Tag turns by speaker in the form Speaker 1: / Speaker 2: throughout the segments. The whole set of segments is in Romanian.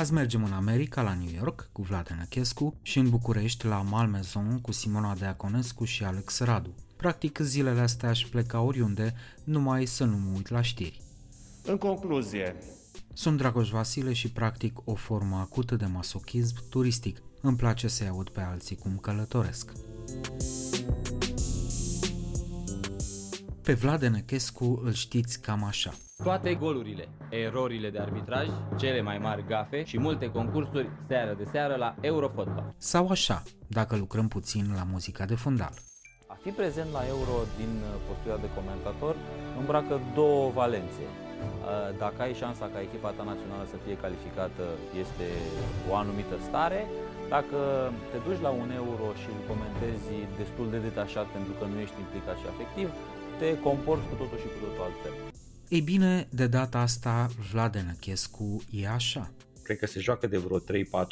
Speaker 1: Azi mergem în America, la New York, cu Vlad Năchescu și în București, la Malmezon, cu Simona Deaconescu și Alex Radu. Practic, zilele astea aș pleca oriunde, numai să nu mă uit la știri.
Speaker 2: În concluzie,
Speaker 1: Sunt Dragoș Vasile și practic o formă acută de masochism turistic. Îmi place să-i aud pe alții cum călătoresc. Pe Vlad Năchescu îl știți cam așa.
Speaker 3: Toate golurile, erorile de arbitraj, cele mai mari gafe și multe concursuri seară de seară la Eurofotbal.
Speaker 1: Sau așa, dacă lucrăm puțin la muzica de fundal.
Speaker 3: A fi prezent la Euro din uh, postura de comentator îmbracă două valențe. Uh, Dacă ai șansa ca echipa ta națională să fie calificată, este o anumită stare. Dacă te duci la un euro și îl comentezi destul de detașat pentru că nu ești implicat și afectiv, te comporți cu totul și cu totul altfel.
Speaker 1: Ei bine, de data asta, Vlad Năchescu e așa.
Speaker 4: cred că se joacă de vreo 3-4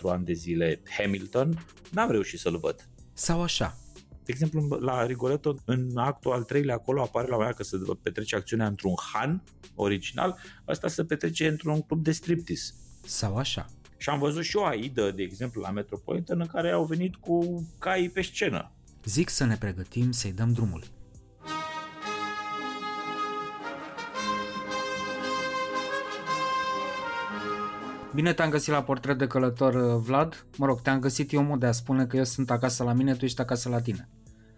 Speaker 4: ani de zile Hamilton, n-am reușit să-l văd.
Speaker 1: Sau așa.
Speaker 4: De exemplu, la Rigoletto, în actul al treilea, acolo apare la mea că se petrece acțiunea într-un han original, asta se petrece într-un club de striptease.
Speaker 1: Sau așa.
Speaker 4: Și am văzut și o AIDă, de exemplu, la Metropolitan, în care au venit cu cai pe scenă.
Speaker 1: Zic să ne pregătim să-i dăm drumul. Bine te-am găsit la portret de călător, uh, Vlad. Mă rog, te-am găsit eu mod de a spune că eu sunt acasă la mine, tu ești acasă la tine.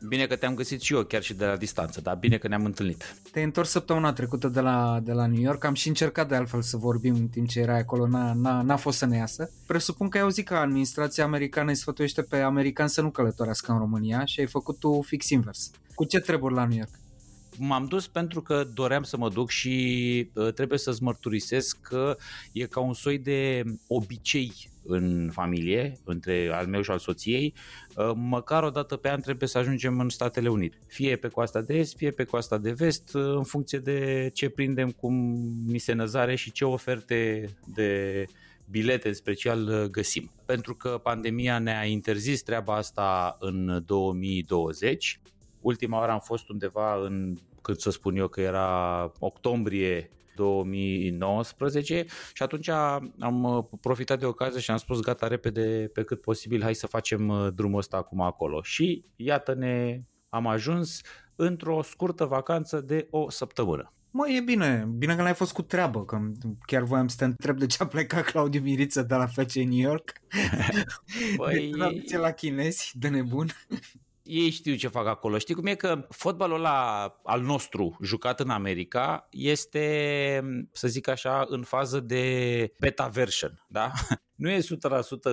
Speaker 4: Bine că te-am găsit și eu, chiar și de la distanță, dar bine că ne-am întâlnit.
Speaker 1: Te-ai întors săptămâna trecută de la, de la New York, am și încercat de altfel să vorbim în timp ce erai acolo, n-a, n-a, n-a fost să ne iasă. Presupun că ai auzit că administrația americană îi sfătuiește pe americani să nu călătorească în România și ai făcut tu fix invers. Cu ce treburi la New York?
Speaker 4: M-am dus pentru că doream să mă duc și uh, trebuie să-ți mărturisesc că e ca un soi de obicei în familie, între al meu și al soției, uh, măcar o dată pe an trebuie să ajungem în Statele Unite. Fie pe coasta de est, fie pe coasta de vest, uh, în funcție de ce prindem, cum mi se năzare și ce oferte de bilete în special uh, găsim. Pentru că pandemia ne-a interzis treaba asta în 2020. Ultima oară am fost undeva în, cât să spun eu, că era octombrie 2019 și atunci am uh, profitat de ocazie și am spus gata repede pe cât posibil hai să facem uh, drumul ăsta acum acolo și iată-ne am ajuns într-o scurtă vacanță de o săptămână.
Speaker 1: Mă, e bine. Bine că n-ai fost cu treabă, că chiar voiam să te întreb de ce a plecat Claudiu Miriță de la FC New York.
Speaker 4: Băi,
Speaker 1: de traducție la chinezi, de nebun.
Speaker 4: Ei știu ce fac acolo. Știi cum e că fotbalul ăla al nostru, jucat în America, este, să zic așa, în fază de beta version, da? Nu e 100%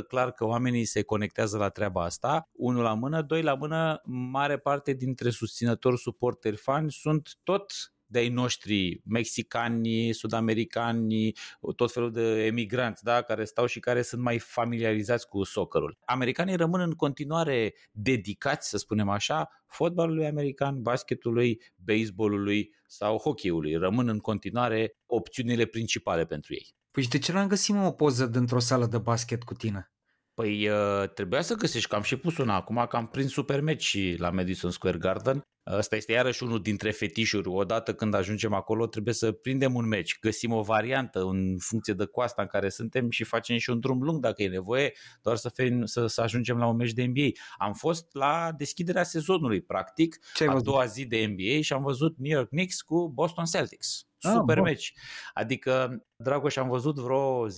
Speaker 4: clar că oamenii se conectează la treaba asta, unul la mână, doi la mână, mare parte dintre susținători, suporteri, fani sunt tot de-ai noștri, mexicani, sudamericani, tot felul de emigranți, da, care stau și care sunt mai familiarizați cu soccerul. Americanii rămân în continuare dedicați, să spunem așa, fotbalului american, basketului, baseballului sau hockeyului. Rămân în continuare opțiunile principale pentru ei.
Speaker 1: Păi și de ce n-am găsit mă, o poză dintr-o sală de basket cu tine?
Speaker 4: Păi uh, trebuia să găsești, că am și pus una acum, că am prins super meci și la Madison Square Garden. Ăsta este iarăși unul dintre fetișuri. Odată când ajungem acolo trebuie să prindem un meci, găsim o variantă în funcție de coasta în care suntem și facem și un drum lung dacă e nevoie, doar să, fim, să, să ajungem la un meci de NBA. Am fost la deschiderea sezonului, practic,
Speaker 1: Ce ai
Speaker 4: a
Speaker 1: văzut?
Speaker 4: doua zi de NBA și am văzut New York Knicks cu Boston Celtics.
Speaker 1: Ah,
Speaker 4: Super
Speaker 1: bun.
Speaker 4: meci. Adică, Dragoș, am văzut vreo 10-15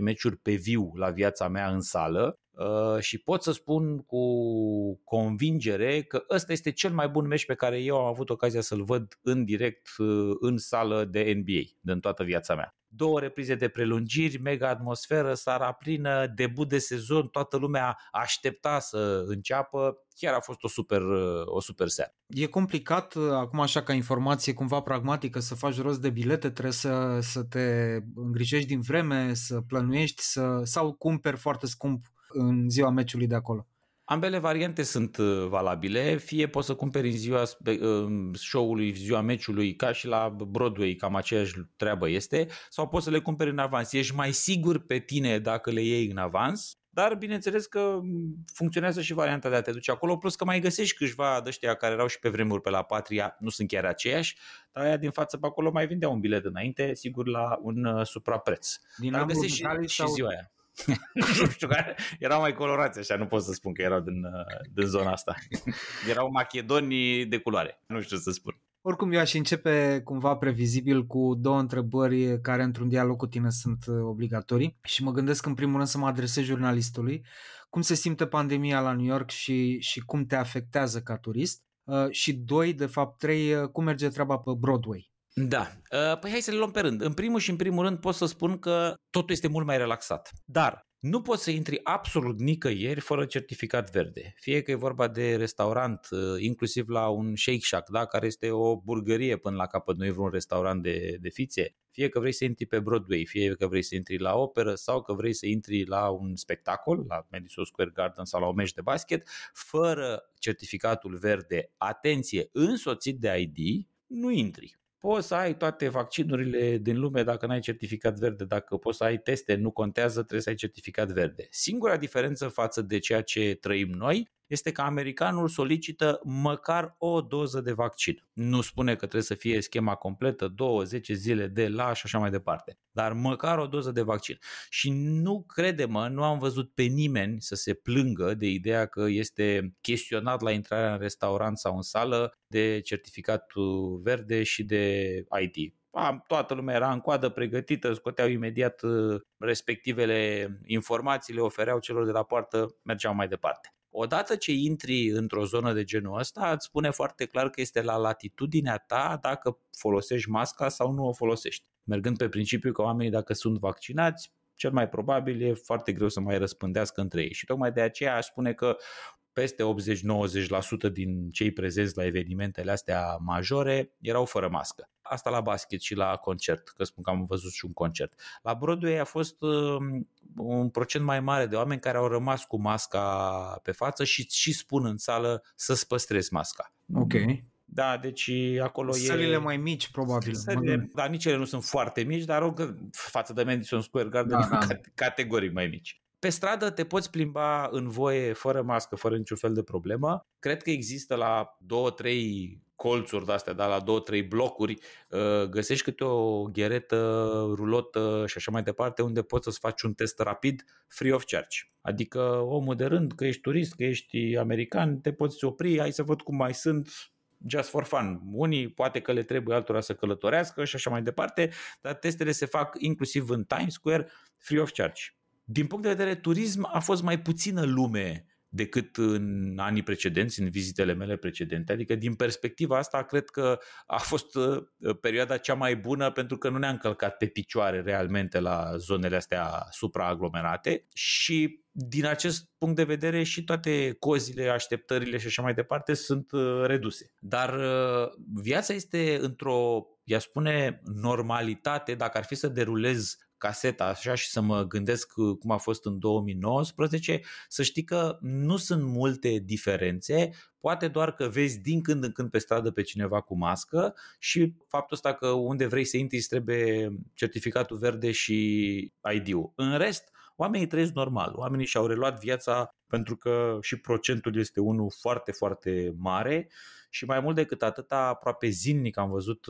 Speaker 4: meciuri pe viu la viața mea în sală uh, și pot să spun cu convingere că ăsta este cel mai bun meci pe care eu am avut ocazia să-l văd în direct uh, în sală de NBA din toată viața mea. două reprize de prelungiri, mega atmosferă, sara plină, debut de sezon, toată lumea aștepta să înceapă, chiar a fost o super, o super seară.
Speaker 1: E complicat, acum așa ca informație cumva pragmatică, să faci rost de bilete, trebuie să, să te îngrijești din vreme, să plănuiești să, sau cumperi foarte scump în ziua meciului de acolo.
Speaker 4: Ambele variante sunt uh, valabile, fie poți să cumperi în ziua uh, show-ului, ziua meciului, ca și la Broadway, cam aceeași treabă este, sau poți să le cumperi în avans. Ești mai sigur pe tine dacă le iei în avans, dar bineînțeles că funcționează și varianta de a te duce acolo, plus că mai găsești câțiva de ăștia care erau și pe vremuri pe la Patria, nu sunt chiar aceiași, dar aia din față pe acolo mai vindeau un bilet înainte, sigur la un uh, suprapreț.
Speaker 1: Din
Speaker 4: dar găsești și, sau... și ziua aia. nu știu, care erau mai colorați așa, nu pot să spun că erau din, uh, din zona asta. erau macedonii de culoare, nu știu să spun.
Speaker 1: Oricum, eu aș începe cumva previzibil cu două întrebări care într-un dialog cu tine sunt uh, obligatorii și mă gândesc în primul rând să mă adresez jurnalistului. Cum se simte pandemia la New York și, și cum te afectează ca turist? Uh, și doi, de fapt, trei, cum merge treaba pe Broadway?
Speaker 4: Da. Uh, păi hai să le luăm pe rând. În primul și în primul rând pot să spun că totul este mult mai relaxat. Dar nu poți să intri absolut nicăieri fără certificat verde. Fie că e vorba de restaurant, uh, inclusiv la un Shake Shack, da? care este o burgărie până la capăt, nu e vreun restaurant de, de fițe. Fie că vrei să intri pe Broadway, fie că vrei să intri la operă sau că vrei să intri la un spectacol, la Madison Square Garden sau la o meci de basket, fără certificatul verde, atenție, însoțit de ID, nu intri poți să ai toate vaccinurile din lume dacă nu ai certificat verde, dacă poți să ai teste, nu contează, trebuie să ai certificat verde. Singura diferență față de ceea ce trăim noi este că americanul solicită măcar o doză de vaccin. Nu spune că trebuie să fie schema completă, 2-10 zile de laș și așa mai departe, dar măcar o doză de vaccin. Și nu crede-mă, nu am văzut pe nimeni să se plângă de ideea că este chestionat la intrarea în restaurant sau în sală de certificatul verde și de ID toată lumea era în coadă pregătită, scoteau imediat uh, respectivele informații, le ofereau celor de la poartă, mergeau mai departe. Odată ce intri într-o zonă de genul ăsta, îți spune foarte clar că este la latitudinea ta dacă folosești masca sau nu o folosești. Mergând pe principiu că oamenii dacă sunt vaccinați, cel mai probabil e foarte greu să mai răspândească între ei. Și tocmai de aceea aș spune că peste 80-90% din cei prezenți la evenimentele astea majore erau fără mască. Asta la basket și la concert, că spun că am văzut și un concert. La Broadway a fost um, un procent mai mare de oameni care au rămas cu masca pe față și și spun în sală să-ți păstrezi masca.
Speaker 1: Ok.
Speaker 4: Da, deci acolo
Speaker 1: Sălile e... Sălile mai mici, probabil. Sălile,
Speaker 4: dar nici ele nu sunt foarte mici, dar rog, față de Madison Square Garden, da, da. categoric mai mici. Pe stradă te poți plimba în voie, fără mască, fără niciun fel de problemă. Cred că există la două, trei colțuri de-astea, da, la două, trei blocuri, uh, găsești câte o gheretă, rulotă și așa mai departe, unde poți să-ți faci un test rapid free of charge. Adică omul de rând, că ești turist, că ești american, te poți opri, hai să văd cum mai sunt, just for fun. Unii poate că le trebuie altora să călătorească și așa mai departe, dar testele se fac inclusiv în Times Square free of charge. Din punct de vedere turism, a fost mai puțină lume decât în anii precedenți, în vizitele mele precedente. Adică, din perspectiva asta, cred că a fost uh, perioada cea mai bună pentru că nu ne-am călcat pe picioare realmente la zonele astea supraaglomerate și din acest punct de vedere și toate cozile, așteptările și așa mai departe sunt uh, reduse. Dar uh, viața este într-o, ea spune, normalitate, dacă ar fi să derulez caseta așa și să mă gândesc cum a fost în 2019, să știi că nu sunt multe diferențe, poate doar că vezi din când în când pe stradă pe cineva cu mască și faptul ăsta că unde vrei să intri îți trebuie certificatul verde și ID-ul. În rest, oamenii trăiesc normal, oamenii și-au reluat viața pentru că și procentul este unul foarte, foarte mare și mai mult decât atât, aproape zilnic am văzut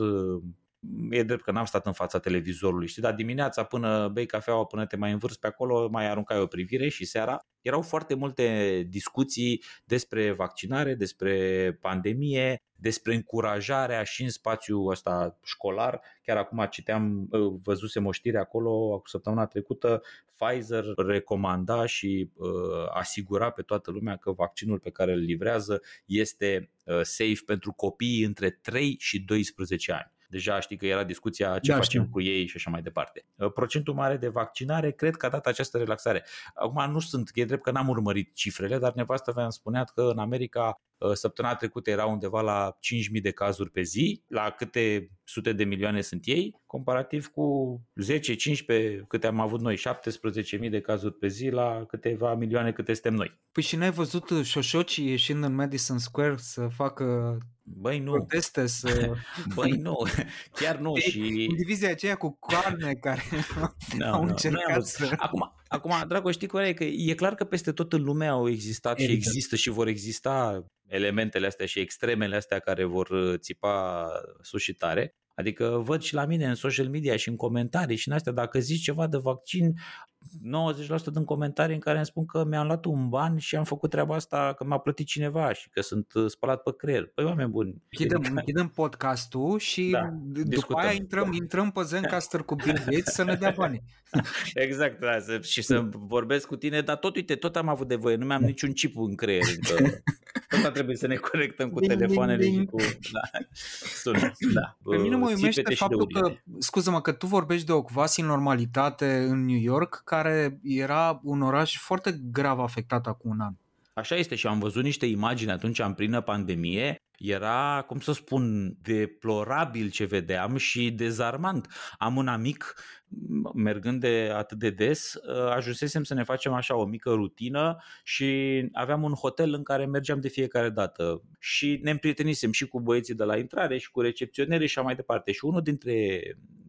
Speaker 4: e drept că n-am stat în fața televizorului, știi, dar dimineața până bei cafeaua, până te mai învârți pe acolo, mai aruncai o privire și seara erau foarte multe discuții despre vaccinare, despre pandemie, despre încurajarea și în spațiul ăsta școlar. Chiar acum citeam, ă, văzusem o știre acolo săptămâna trecută, Pfizer recomanda și uh, asigura pe toată lumea că vaccinul pe care îl livrează este uh, safe pentru copiii între 3 și 12 ani. Deja știi că era discuția ce
Speaker 1: Da,
Speaker 4: facem
Speaker 1: știu.
Speaker 4: cu ei și așa mai departe. Uh, Procentul mare de vaccinare, cred că a dat această relaxare. Acum nu sunt, e drept că n-am urmărit cifrele, dar nevastă mea îmi spunea că în America uh, săptămâna trecută era undeva la 5.000 de cazuri pe zi, la câte sute de milioane sunt ei, comparativ cu 10-15 câte am avut noi, 17.000 de cazuri pe zi la câteva milioane câte suntem noi.
Speaker 1: Păi și n-ai văzut șoșocii ieșind în Madison Square să facă
Speaker 4: Băi nu,
Speaker 1: proteste, să...
Speaker 4: băi nu, chiar nu
Speaker 1: Ei,
Speaker 4: și...
Speaker 1: În divizia aceea cu carne care
Speaker 4: Nu,
Speaker 1: au
Speaker 4: nu, nu
Speaker 1: încercat
Speaker 4: am văzut.
Speaker 1: să...
Speaker 4: Acum, acum Drago, știi care e? Că e clar că peste tot în lume au existat și
Speaker 1: Evident.
Speaker 4: există și vor exista elementele astea și extremele astea care vor uh, țipa sus și tare. Adică văd și la mine în social media și în comentarii și în astea, dacă zici ceva de vaccin, 90% din comentarii în care îmi spun că mi-am luat un ban și am făcut treaba asta că m-a plătit cineva și că sunt uh, spălat pe creier. Păi oameni buni.
Speaker 1: Închidem, închidem podcastul și
Speaker 4: Da,
Speaker 1: d- după
Speaker 4: discutăm.
Speaker 1: aia intrăm, intrăm pe Zencaster cu Bill Gates să ne dea bani.
Speaker 4: Exact, da, să, și să vorbesc cu tine, dar tot, uite, tot am avut de voie, nu mi-am niciun chip în creier încă. Tot trebuie să ne conectăm cu
Speaker 1: Ding, ding,
Speaker 4: telefoanele și
Speaker 1: ding.
Speaker 4: cu... Da, sună, da.
Speaker 1: Pe mine mă
Speaker 4: uh,
Speaker 1: uimește
Speaker 4: țipete și de
Speaker 1: faptul că,
Speaker 4: urine.
Speaker 1: scuză-mă, că tu vorbești de o quasi normalitate în New York, care era un oraș foarte grav afectat acum un an.
Speaker 4: Așa este și am văzut niște imagini atunci în plină pandemie. Era, cum să spun, deplorabil ce vedeam și dezarmant. Am un amic, m- mergând de atât de des, uh, ajunsesem să ne facem așa o mică rutină și aveam un hotel în care mergeam de fiecare dată. Și ne împrietenisem și cu băieții de la intrare și cu recepționere și așa mai departe. Și unul dintre,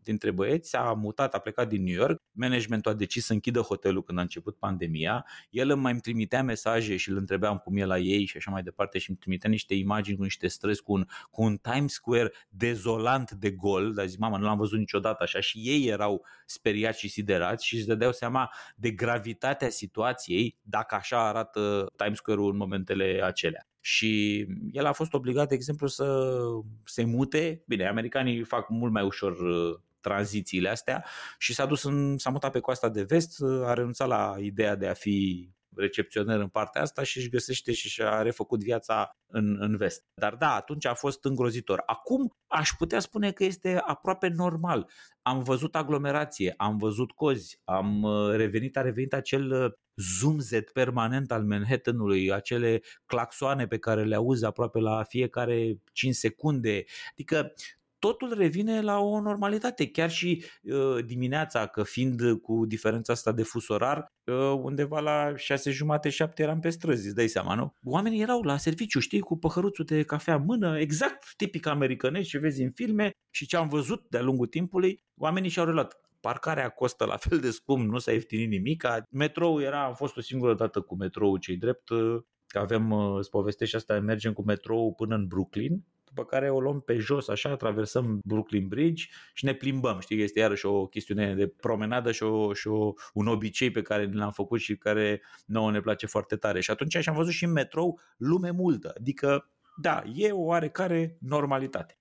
Speaker 4: dintre băieți a mutat, a plecat din New York. Managementul a decis să închidă hotelul când a început pandemia el îmi mai îmi trimitea mesaje și îl întrebam cum e la ei și așa mai departe și îmi trimitea niște imagini cu niște străzi, cu un, cu un Times Square dezolant de gol, dar zic, mama, nu l-am văzut niciodată așa și ei erau speriați și siderați și își dădeau seama de gravitatea situației dacă așa arată Times Square-ul în momentele acelea. Și el a fost obligat, de exemplu, să se mute. Bine, americanii fac mult mai ușor uh, tranzițiile astea și s-a dus în, s-a mutat pe coasta de vest, a renunțat la ideea de a fi recepționer în partea asta și își găsește și și-a refăcut viața în, în vest. Dar da, atunci a fost îngrozitor. Acum aș putea spune că este aproape normal. Am văzut aglomerație, am văzut cozi, am uh, revenit, a revenit acel uh, zumzet permanent al Manhattanului, acele claxoane pe care le auzi aproape la fiecare 5 secunde. Adică totul revine la o normalitate, chiar și uh, dimineața, că fiind cu diferența asta de fus orar, uh, undeva la șase jumate, șapte eram pe străzi, îți dai seama, nu? Oamenii erau la serviciu, știi, cu păhăruțul de cafea în mână, exact tipic americanesc ce vezi în filme și ce am văzut de-a lungul timpului, oamenii și-au reluat. Parcarea costă la fel de scump, nu s-a ieftinit nimic. Metrou era, am fost o singură dată cu metrou cei drept, uh, că avem, uh, îți povestești asta, mergem cu metrou până în Brooklyn, după care o luăm pe jos, așa, traversăm Brooklyn Bridge și ne plimbăm. Știi că este iarăși o chestiune de promenadă și, o, și o, un obicei pe care l-am făcut și care nouă ne place foarte tare. Și atunci și-am văzut și în metrou lume multă. Adică, da, e o oarecare normalitate.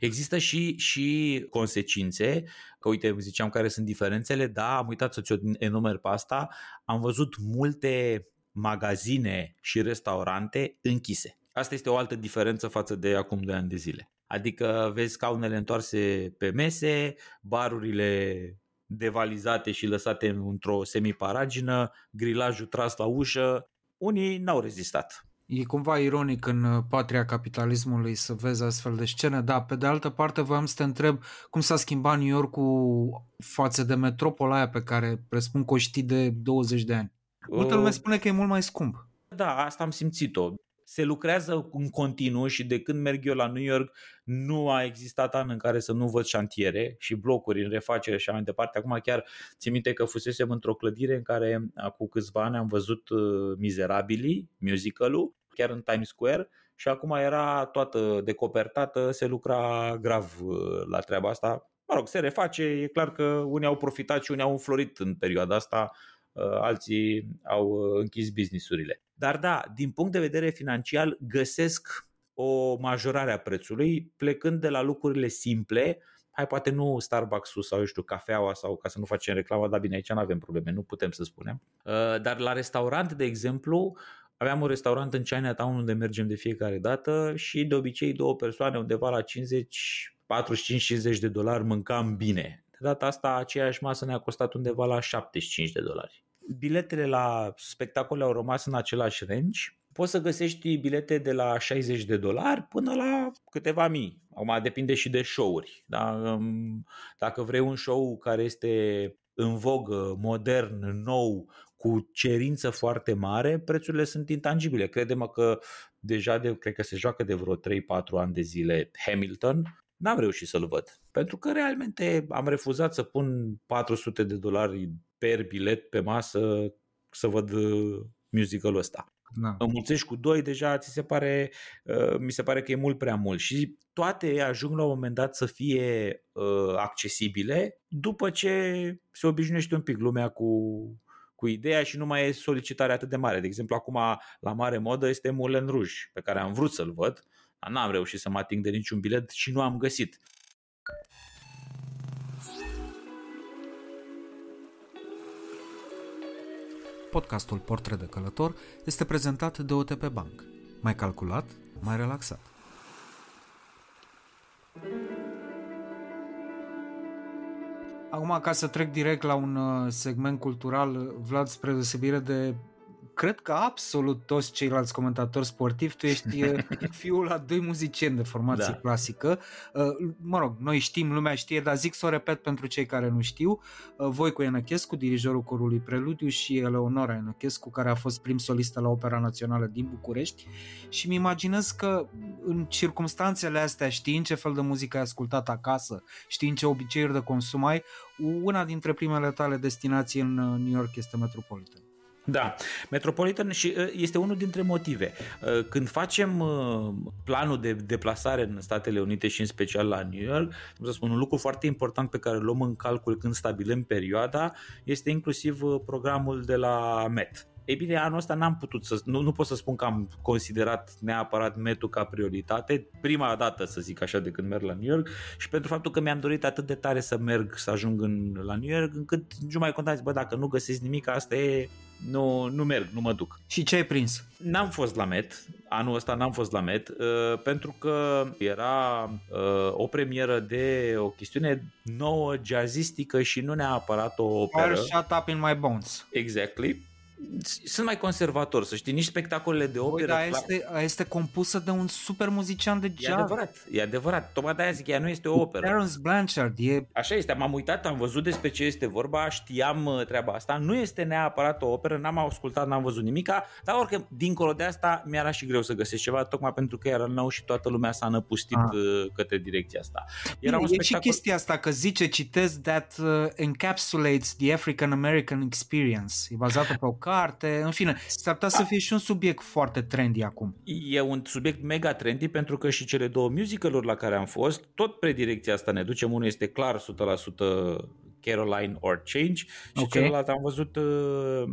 Speaker 4: Există și, și consecințe, că uite, ziceam care sunt diferențele, da, am uitat să ți-o enumer pe asta, am văzut multe magazine și restaurante închise. Asta este o altă diferență față de acum 2 ani de zile. Adică vezi scaunele întoarse pe mese, barurile devalizate și lăsate într-o semiparagină, grilajul tras la ușă. Unii n-au rezistat.
Speaker 1: E cumva ironic în uh, patria capitalismului să vezi astfel de scene, dar pe de altă parte voiam să te întreb cum s-a schimbat New York-ul față de metropola aia pe care presupun că o știi de 20 de ani. Multă lume spune că e mult mai scump.
Speaker 4: Da, asta am simțit-o. Se lucrează în continuu și de când merg eu la New York nu a existat an în care să nu văd șantiere și blocuri în refacere și așa mai departe. Acum chiar țin minte că fusesem într-o clădire în care acum câțiva ani am văzut uh, Mizerabilii, musicalul, chiar în Times Square și acum era toată decopertată, se lucra grav uh, la treaba asta. Mă rog, se reface, e clar că unii au profitat și unii au înflorit în perioada asta, alții au închis businessurile. Dar da, din punct de vedere financiar găsesc o majorare a prețului plecând de la lucrurile simple, hai poate nu Starbucks-ul sau eu știu, cafeaua sau ca să nu facem reclamă, dar bine, aici nu avem probleme, nu putem să spunem. Dar la restaurant, de exemplu, aveam un restaurant în Chinatown unde mergem de fiecare dată și de obicei două persoane undeva la 50 45-50 de dolari mâncam bine. De data asta aceeași masă ne-a costat undeva la 75 de dolari. Biletele la spectacole au rămas în același range. Poți să găsești bilete de la 60 de dolari până la câteva mii. Acum depinde și de show-uri. Da? Dacă vrei un show care este în vogă, modern, nou, cu cerință foarte mare, prețurile sunt intangibile. Credem că deja de, cred că se joacă de vreo 3-4 ani de zile Hamilton, n-am reușit să-l văd. Pentru că realmente am refuzat să pun 400 de dolari per bilet pe masă să văd uh, musicalul ăsta. Da. Înmulțești cu doi, deja ți se pare, uh, mi se pare că e mult prea mult și toate ajung la un moment dat să fie uh, accesibile după ce se obișnuiește un pic lumea cu, cu ideea și nu mai e solicitare atât de mare. De exemplu, acum la mare modă este Moulin Rouge, pe care am vrut să-l văd, dar n-am reușit să mă ating de niciun bilet și nu am găsit.
Speaker 1: Podcastul Portret de Călător este prezentat de OTP Bank. Mai calculat, mai relaxat. Acum, ca să trec direct la un uh, segment cultural, Vlad, spre deosebire de cred că absolut toți ceilalți comentatori sportivi, tu ești fiul la doi muzicieni de formație da. clasică. Uh, mă rog, noi știm, lumea știe, dar zic să o repet pentru cei care nu știu. Uh, Voicu Enăchescu, dirijorul corului Preludiu și Eleonora Enăchescu, care a fost prim solistă la Opera Națională din București și mi imaginez că în circumstanțele astea, știind ce fel de muzică ai ascultat acasă, știind ce obiceiuri de consum ai, una dintre primele tale destinații în uh, New York este Metropolitan.
Speaker 4: Da, Metropolitan și uh, este unul dintre motive. Uh, când facem uh, planul de deplasare în Statele Unite și în special la New York, să spun un lucru foarte important pe care îl luăm în calcul când stabilim perioada este inclusiv programul de la MET. Ei bine, anul ăsta n-am putut să, nu, nu pot să spun că am considerat neapărat metul ca prioritate, prima dată să zic așa de când merg la New York și pentru faptul că mi-am dorit atât de tare să merg, să ajung în, la New York, încât nu mai contați, bă, dacă nu găsesc nimic, asta e, nu, nu merg, nu mă duc.
Speaker 1: Și ce ai prins?
Speaker 4: N-am fost la Met, anul ăsta n-am fost la Met, uh, pentru că era uh, o premieră de o chestiune nouă, jazzistică și nu neapărat o operă.
Speaker 1: Fire shut up in my bones.
Speaker 4: Exactly sunt mai conservator, să știi, nici spectacolele de operă.
Speaker 1: Băi, dar este, este compusă de un super muzician de jazz.
Speaker 4: E adevărat, e adevărat. Tocmai de-aia zic, ea nu este o operă.
Speaker 1: Terence Blanchard, e...
Speaker 4: Așa este, m-am uitat, am văzut despre ce este vorba, știam uh, treaba asta. Nu este neapărat o operă, n-am ascultat, n-am văzut nimica, dar oricum, dincolo de asta, mi-era și greu să găsesc ceva, tocmai pentru că era nou și toată lumea s-a năpustit ah. Uh, către direcția asta.
Speaker 1: Era Bine, un spectacol... E și chestia asta, că zice, citesc, that uh, encapsulates the African American experience. E bazată pe o carte, în fine, s-ar putea să fie și un subiect foarte trendy acum.
Speaker 4: E un subiect mega trendy pentru că și cele două musicaluri la care am fost, tot pe direcția asta ne ducem. Unul este clar 100% Caroline or Change și okay. celălalt am văzut uh,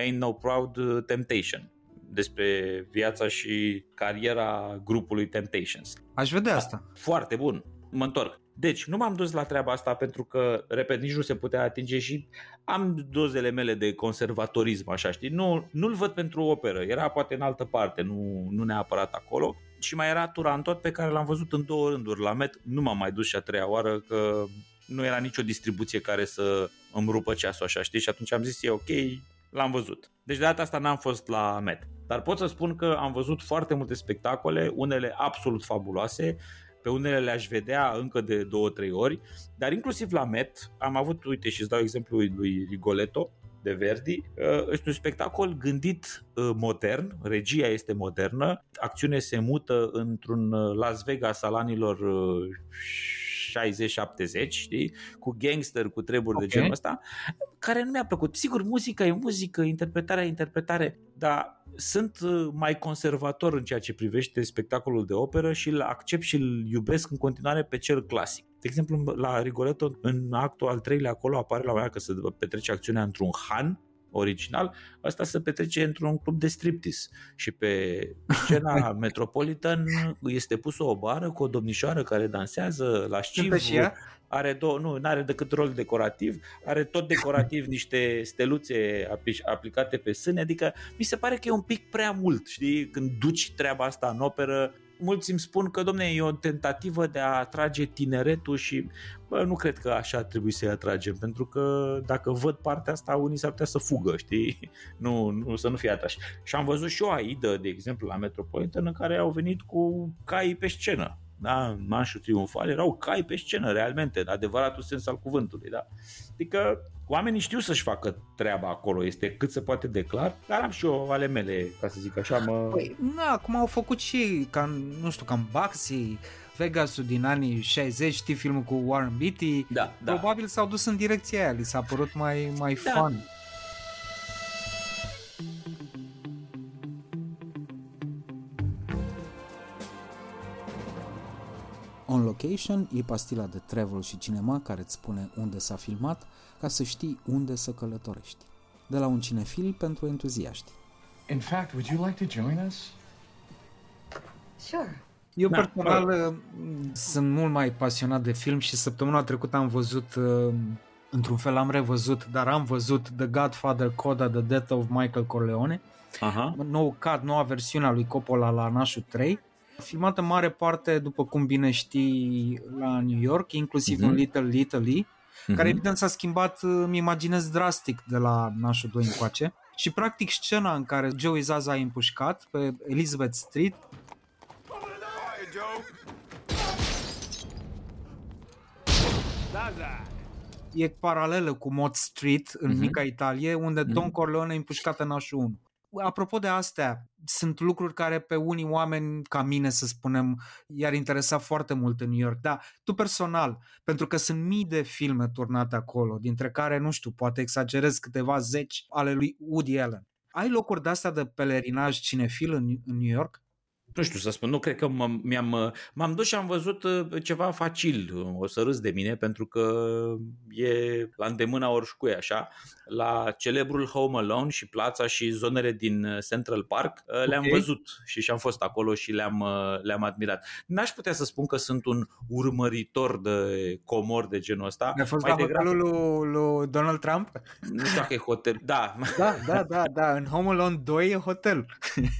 Speaker 4: Ain't No Proud uh, Temptation despre viața și cariera grupului Temptations.
Speaker 1: Aș vedea asta.
Speaker 4: Foarte bun. Mă întorc. Deci, nu m-am dus la treaba asta pentru că, repet, nici nu se putea atinge și am dozele mele de conservatorism, așa, știi? Nu, nu-l văd pentru operă, era poate în altă parte, nu, nu neapărat acolo. Și mai era Turantot pe care l-am văzut în două rânduri la Met, nu m-am mai dus și a treia oară că nu era nicio distribuție care să îmi rupă ceasul așa, știi? Și atunci am zis, e ok, l-am văzut. Deci de data asta n-am fost la Met. Dar pot să spun că am văzut foarte multe spectacole, unele absolut fabuloase, pe unele le-aș vedea încă de două, trei ori, dar inclusiv la Met am avut, uite și îți dau exemplu lui Rigoletto, de Verdi. Uh, este un spectacol gândit uh, modern, regia este modernă, acțiune se mută într-un uh, Las Vegas al anilor 60-70, știi? Cu gangster, cu treburi okay. de genul ăsta, care nu mi-a plăcut. Sigur, muzica e muzică, interpretarea e interpretare, dar sunt uh, mai conservator în ceea ce privește spectacolul de operă și îl accept și îl iubesc în continuare pe cel clasic. De exemplu, la Rigoletto, în actul al treilea, acolo apare la mea că se petrece acțiunea într-un han, original, asta se petrece într-un club de striptease. Și pe scena Metropolitan este pusă o bară cu o domnișoară care dansează la șciv. Are două, nu, nu are decât rol decorativ, are tot decorativ niște steluțe aplicate pe sâne, adică mi se pare că e un pic prea mult, știi, când duci treaba asta în operă, mulți îmi spun că, domne, e o tentativă de a atrage tineretul și bă, nu cred că așa ar trebui să-i atragem, pentru că dacă văd partea asta, unii s-ar putea să fugă, știi? Nu, nu să nu fie atrași. Și am văzut și o AIDă, de exemplu, la Metropolitan, în care au venit cu cai pe scenă da, în manșul triumfal, erau cai pe scenă, realmente, în adevăratul sens al cuvântului, da. Adică oamenii știu să-și facă treaba acolo, este cât se poate de clar, dar am și eu ale mele, ca să zic așa, mă...
Speaker 1: Păi, na, acum au făcut și, ca, nu știu, cam Baxi, Vegasul din anii 60, știi filmul cu Warren Beatty,
Speaker 4: da, da.
Speaker 1: probabil s-au dus în direcția aia, li s-a părut mai, mai
Speaker 4: Da.
Speaker 1: fun. On Location e pastila de travel și cinema care îți spune unde s-a filmat ca să știi unde să călătorești. De la un cinefil pentru entuziaști.
Speaker 5: In fact, would you like to join us?
Speaker 6: Sure.
Speaker 1: Eu
Speaker 4: Da,
Speaker 1: personal uh, sunt mult mai pasionat de film și săptămâna trecută am văzut, uh, într-un fel am revăzut, dar am văzut The Godfather Coda The Death of Michael Corleone,
Speaker 4: Aha.
Speaker 1: nou cut, noua versiune a lui Coppola la Nașul 3, filmată în mare parte, după cum bine știi, la New York, inclusiv
Speaker 4: Mhm.
Speaker 1: în Little Italy, care
Speaker 4: Mhm.
Speaker 1: evident s-a schimbat, uh, îmi imaginez, drastic de la Nașul 2 încoace. Și practic scena în care Joey Zaza a împușcat pe Elizabeth Street e paralelă cu Mod Street în
Speaker 4: Mhm.
Speaker 1: mica Italie, unde
Speaker 4: Mhm.
Speaker 1: Don Corleone e împușcat în nașul 1. Apropo de astea, sunt lucruri care pe unii oameni, ca mine să spunem, i-ar interesa foarte mult în New York. Da, tu personal, pentru că sunt mii de filme turnate acolo, dintre care, nu știu, poate exagerez câteva zeci ale lui Woody Allen. Ai locuri de-astea de pelerinaj cinefil în, în New York?
Speaker 4: Nu știu să spun, nu cred că m- mi-am, m-am dus și am văzut uh, ceva facil, o să râs de mine, pentru că e la îndemâna oricui așa, la celebrul Home Alone și plața și zonele din uh, Central Park, uh, le-am
Speaker 1: Ok.
Speaker 4: văzut și și-am fost acolo și le-am, uh, le-am admirat. N-aș putea să spun că sunt un urmăritor de comori de genul ăsta.
Speaker 1: Ai fost
Speaker 4: Mai
Speaker 1: la
Speaker 4: degrabă-
Speaker 1: lui, lui Donald Trump?
Speaker 4: Nu știu dacă e hotel. Da,
Speaker 1: Da, da, da, da. În Home Alone 2 e hotel.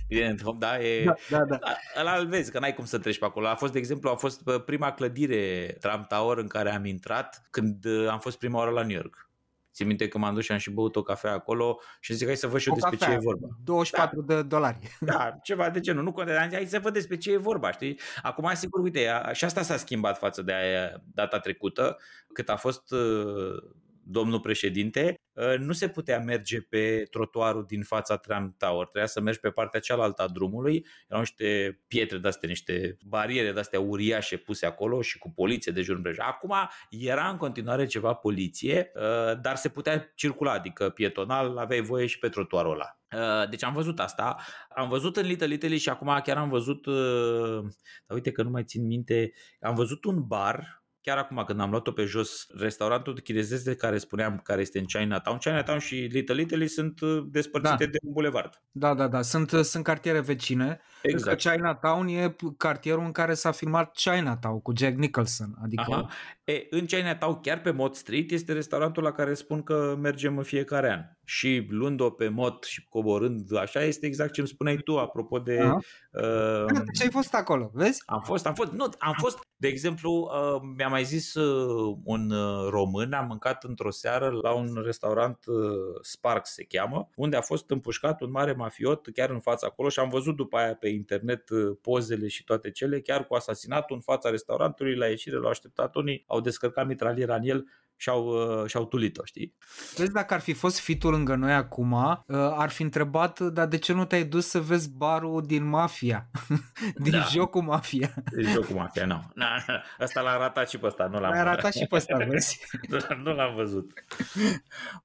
Speaker 4: evident, da, e,
Speaker 1: Da, da, da.
Speaker 4: Da, ăla îl vezi, că n-ai cum să treci pe acolo. A fost, de exemplu, a fost uh, prima clădire Trump Tower în care am intrat când uh, am fost prima oară la New York. Țin minte că m-am dus și am și băut o cafea acolo și zic hai să văd și eu
Speaker 1: O
Speaker 4: despre
Speaker 1: cafea,
Speaker 4: ce e vorba.
Speaker 1: 24 de dolari.
Speaker 4: Da, ceva de genul. Nu contează, hai să văd despre ce e vorba, știi? Acum, sigur, uite, a- și asta s-a schimbat față de aia data trecută, cât a fost uh, domnul președinte, uh, nu se putea merge pe trotuarul din fața Trump Tower, trebuia să mergi pe partea cealaltă a drumului, erau niște pietre de-astea, niște bariere de-astea uriașe puse acolo și cu poliție de jur împrejur. Acum era în continuare ceva poliție, uh, dar se putea circula, adică pietonal, aveai voie și pe trotuarul ăla. Uh, Deci am văzut asta, am văzut în Little Italy și acum chiar am văzut, uh, dar uite că nu mai țin minte, am văzut un bar chiar acum când am luat-o pe jos, restaurantul chinezesc de care spuneam, care este în Chinatown, Chinatown și Little Italy sunt uh, despărțite
Speaker 1: Da.
Speaker 4: de un bulevard.
Speaker 1: Da, da, da. Sunt, sunt cartiere vecine.
Speaker 4: Exact.
Speaker 1: Că Chinatown e cartierul în care s-a filmat Chinatown cu Jack Nicholson. Adică
Speaker 4: Aha. E, în Chinatown, chiar pe Mod Street, este restaurantul la care spun că mergem în fiecare an. Și luând-o pe Mod și coborând așa, este exact ce îmi spuneai tu, apropo de...
Speaker 1: Aha.
Speaker 4: Uh,
Speaker 1: Da, ce ai fost acolo, vezi?
Speaker 4: Am fost, am fost, nu, am fost, de exemplu, uh, mi-a mai zis uh, un uh, român, am mâncat într-o seară la un restaurant uh, Sparks se cheamă, unde a fost împușcat un mare mafiot chiar în fața acolo și am văzut după aia pe internet uh, pozele și toate cele, chiar cu asasinatul în fața restaurantului, la ieșire l-au așteptat unii, au descărcat mitraliera în el și au, uh, și-au tulit-o, știi?
Speaker 1: Vezi, dacă ar fi fost fitul lângă noi acum, uh, ar fi întrebat, dar de ce nu te-ai dus să vezi barul din Mafia? din
Speaker 4: Da.
Speaker 1: jocul Mafia.
Speaker 4: E jocul mafia, nu. Na, Asta l-a ratat și pe ăsta, nu l-am
Speaker 1: Ai arătat și pe ăsta, vezi?
Speaker 4: nu l-am văzut.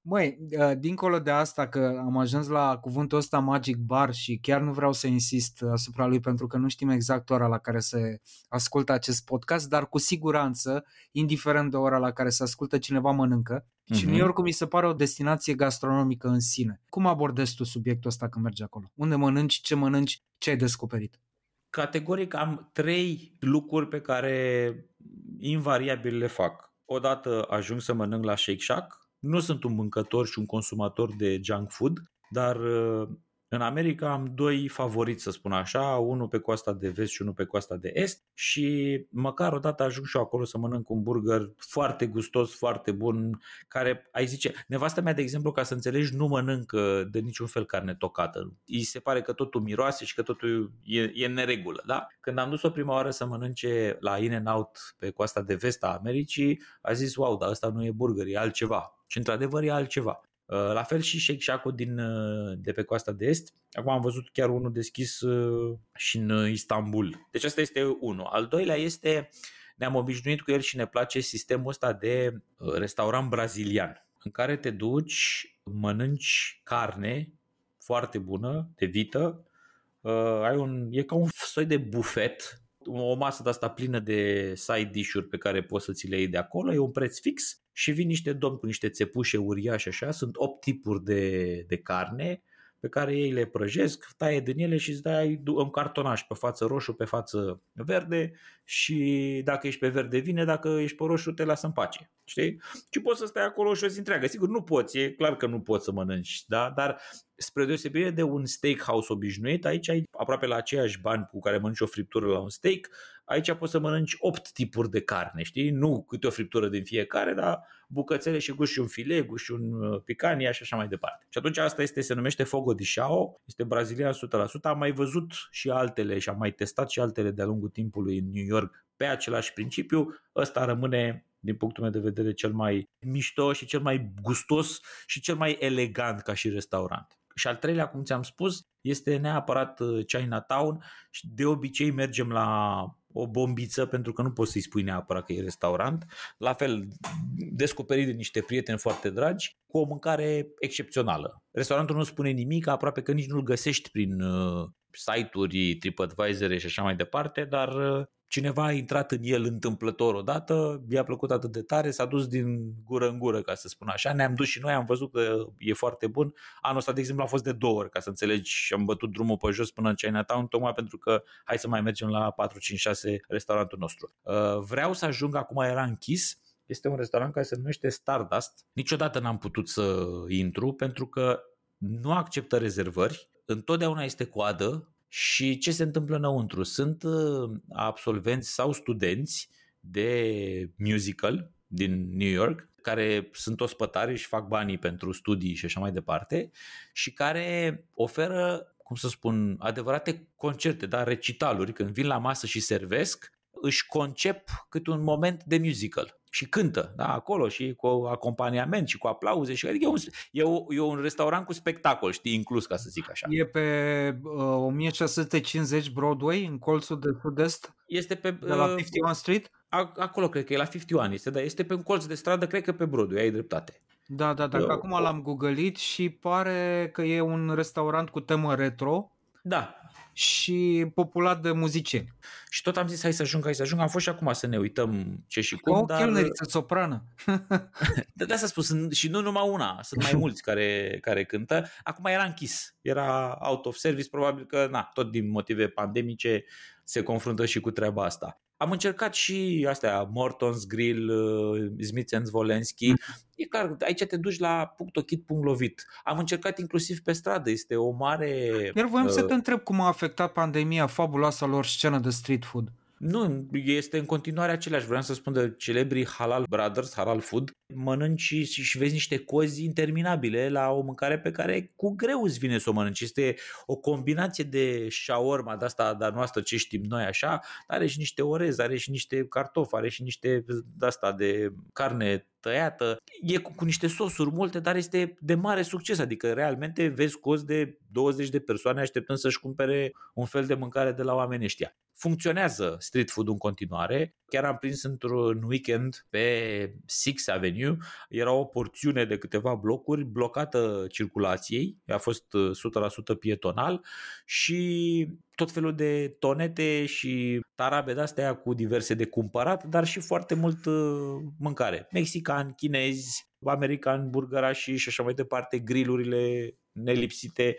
Speaker 1: Măi, uh, dincolo de asta că am ajuns la cuvântul ăsta Magic Bar și chiar nu vreau să insist asupra lui pentru că nu știm exact ora la care se ascultă acest podcast, dar cu siguranță, indiferent de ora la care se ascultă, cineva mănâncă. Și
Speaker 4: Mhm.
Speaker 1: New York mi se pare o destinație gastronomică în sine. Cum abordezi tu subiectul ăsta când mergi acolo? Unde mănânci, ce mănânci, ce ai descoperit?
Speaker 4: categoric am trei lucruri pe care invariabil le fac. Odată ajung să mănânc la Shake Shack. Nu sunt un mâncător și un consumator de junk food, dar uh, În America am doi favoriți, să spun așa, unul pe coasta de vest și unul pe coasta de est și măcar odată ajung și eu acolo să mănânc un burger foarte gustos, foarte bun, care, ai zice, nevastă mea, de exemplu, ca să înțelegi, nu mănâncă de niciun fel carne tocată. Îi se pare că totul miroase și că totul e, e în neregulă, da? Când am dus-o prima oară să mănânce la In-N-Out pe coasta de vest a Americii, a zis, wow, dar asta nu e burger, e altceva. Și într-adevăr e altceva. Uh, la fel și Shake Shack-ul din, uh, de pe coasta de est. Acum am văzut chiar unul deschis uh, și în Istanbul. Deci asta este unul. Al doilea este, ne-am obișnuit cu el și ne place sistemul ăsta de restaurant brazilian, în care te duci, mănânci carne foarte bună, de vită, ai un, e ca un soi de bufet, o masă de asta plină de side dish-uri pe care poți să ți le iei de acolo, e un preț fix și vin niște domni cu niște țepușe uriașe așa, sunt 8 tipuri de, de carne pe care ei le prăjesc, taie din ele și îți dai un cartonaș pe față roșu, pe față verde și dacă ești pe verde vine, dacă ești pe roșu te lasă în pace. Știi? Și poți să stai acolo și o zi întreagă. Sigur, nu poți, e clar că nu poți să mănânci, da? dar spre deosebire de un steakhouse obișnuit, aici ai aproape la aceiași bani cu care mănânci o friptură la un steak, aici poți să mănânci 8 tipuri de carne, știi? Nu câte o friptură din fiecare, dar bucățele și guși un filet, guși un uh, picania și așa mai departe. Și atunci asta este, se numește fogo di chao, este brazilian 100%, am mai văzut și altele și am mai testat și altele de-a lungul timpului în New York pe același principiu, ăsta rămâne din punctul meu de vedere cel mai mișto și cel mai gustos și cel mai elegant ca și restaurant. Și al treilea, cum ți-am spus, este neapărat uh, Chinatown și de obicei mergem la o bombiță pentru că nu poți să-i spui neapărat că e restaurant. La fel, descoperit de niște prieteni foarte dragi cu o mâncare excepțională. Restaurantul nu spune nimic, aproape că nici nu-l găsești prin uh, site-uri, TripAdvisor și așa mai departe, dar uh, cineva a intrat în el întâmplător odată, i-a plăcut atât de tare, s-a dus din gură în gură, ca să spun așa. Ne-am dus și noi, am văzut că e foarte bun. Anul ăsta, de exemplu, a fost de două ori, ca să înțelegi, și am bătut drumul pe jos până în Chinatown, tocmai pentru că hai să mai mergem la 4, 5, 6 restaurantul nostru. Uh, vreau să ajung, acum era închis, este un restaurant care se numește Stardust. Niciodată n-am putut să intru pentru că nu acceptă rezervări, întotdeauna este coadă, și ce se întâmplă înăuntru? Sunt uh, absolvenți sau studenți de musical din New York care sunt ospătari și fac banii pentru studii și așa mai departe și care oferă, cum să spun, adevărate concerte, dar recitaluri, când vin la masă și servesc, își concep cât un moment de musical și cântă, da, acolo și cu acompaniament și cu aplauze și adică e un, e, o, e un restaurant cu spectacol, știi, inclus ca să zic așa.
Speaker 1: E pe uh, 1650 Broadway, în colțul de sud-est?
Speaker 4: Este pe
Speaker 1: de la 51 uh, Street?
Speaker 4: Acolo cred că e la 51, este, da, este pe un colț de stradă, cred că pe Broadway, ai dreptate.
Speaker 1: Da, da, da, Eu, acum l-am googlit și pare că e un restaurant cu temă retro.
Speaker 4: Da,
Speaker 1: și populat de muzicieni.
Speaker 4: Și tot am zis hai să ajung, hai să ajung. Am fost și acum să ne uităm ce și cum.
Speaker 1: O dar... chelneriță soprană.
Speaker 4: de, de asta spus, sunt, și nu numai una, sunt mai mulți care, care cântă. Acum era închis, era out of service, probabil că, na, tot din motive pandemice se confruntă și cu treaba asta. Am încercat și astea, Morton's Grill, uh, Smith Zvolensky. Mm. E clar, aici te duci la punct ochit, punct lovit. Am încercat inclusiv pe stradă, este o mare...
Speaker 1: Iar voiam uh, să te întreb cum a afectat pandemia fabuloasa lor scenă de street food.
Speaker 4: Nu, este în continuare același. Vreau să spun de celebrii Halal Brothers, Halal Food. Mănânci și, și vezi niște cozi interminabile la o mâncare pe care cu greu îți vine să o mănânci. Este o combinație de shawarma de asta de noastră, ce știm noi așa, dar are și niște orez, are și niște cartofi, are și niște de asta de carne tăiată, e cu, cu niște sosuri multe, dar este de mare succes, adică realmente vezi cozi de 20 de persoane așteptând să-și cumpere un fel de mâncare de la oamenii ăștia funcționează street food în continuare. Chiar am prins într-un weekend pe Six Avenue, era o porțiune de câteva blocuri blocată circulației, a fost 100% pietonal și tot felul de tonete și tarabe de-astea cu diverse de cumpărat, dar și foarte mult uh, mâncare. Mexican, chinezi, american, burgerași și așa mai departe, grillurile nelipsite.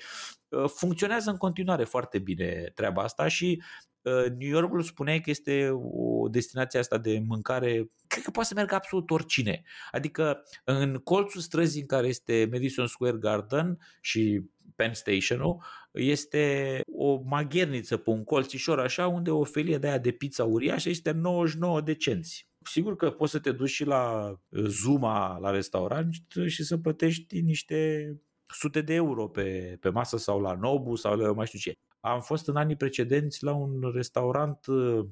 Speaker 4: Uh, funcționează în continuare foarte bine treaba asta și uh, New Yorkul spune că este o destinație asta de mâncare, cred că poate să meargă absolut oricine. Adică în colțul străzii în care este Madison Square Garden și Penn Station-ul, este o magherniță pe un colțișor așa, unde o felie de aia de pizza uriașă este 99 de cenți. Sigur că poți să te duci și la Zuma, la restaurant și să plătești niște sute de euro pe, pe masă sau la Nobu sau la mai știu ce. Am fost în anii precedenți la un restaurant uh,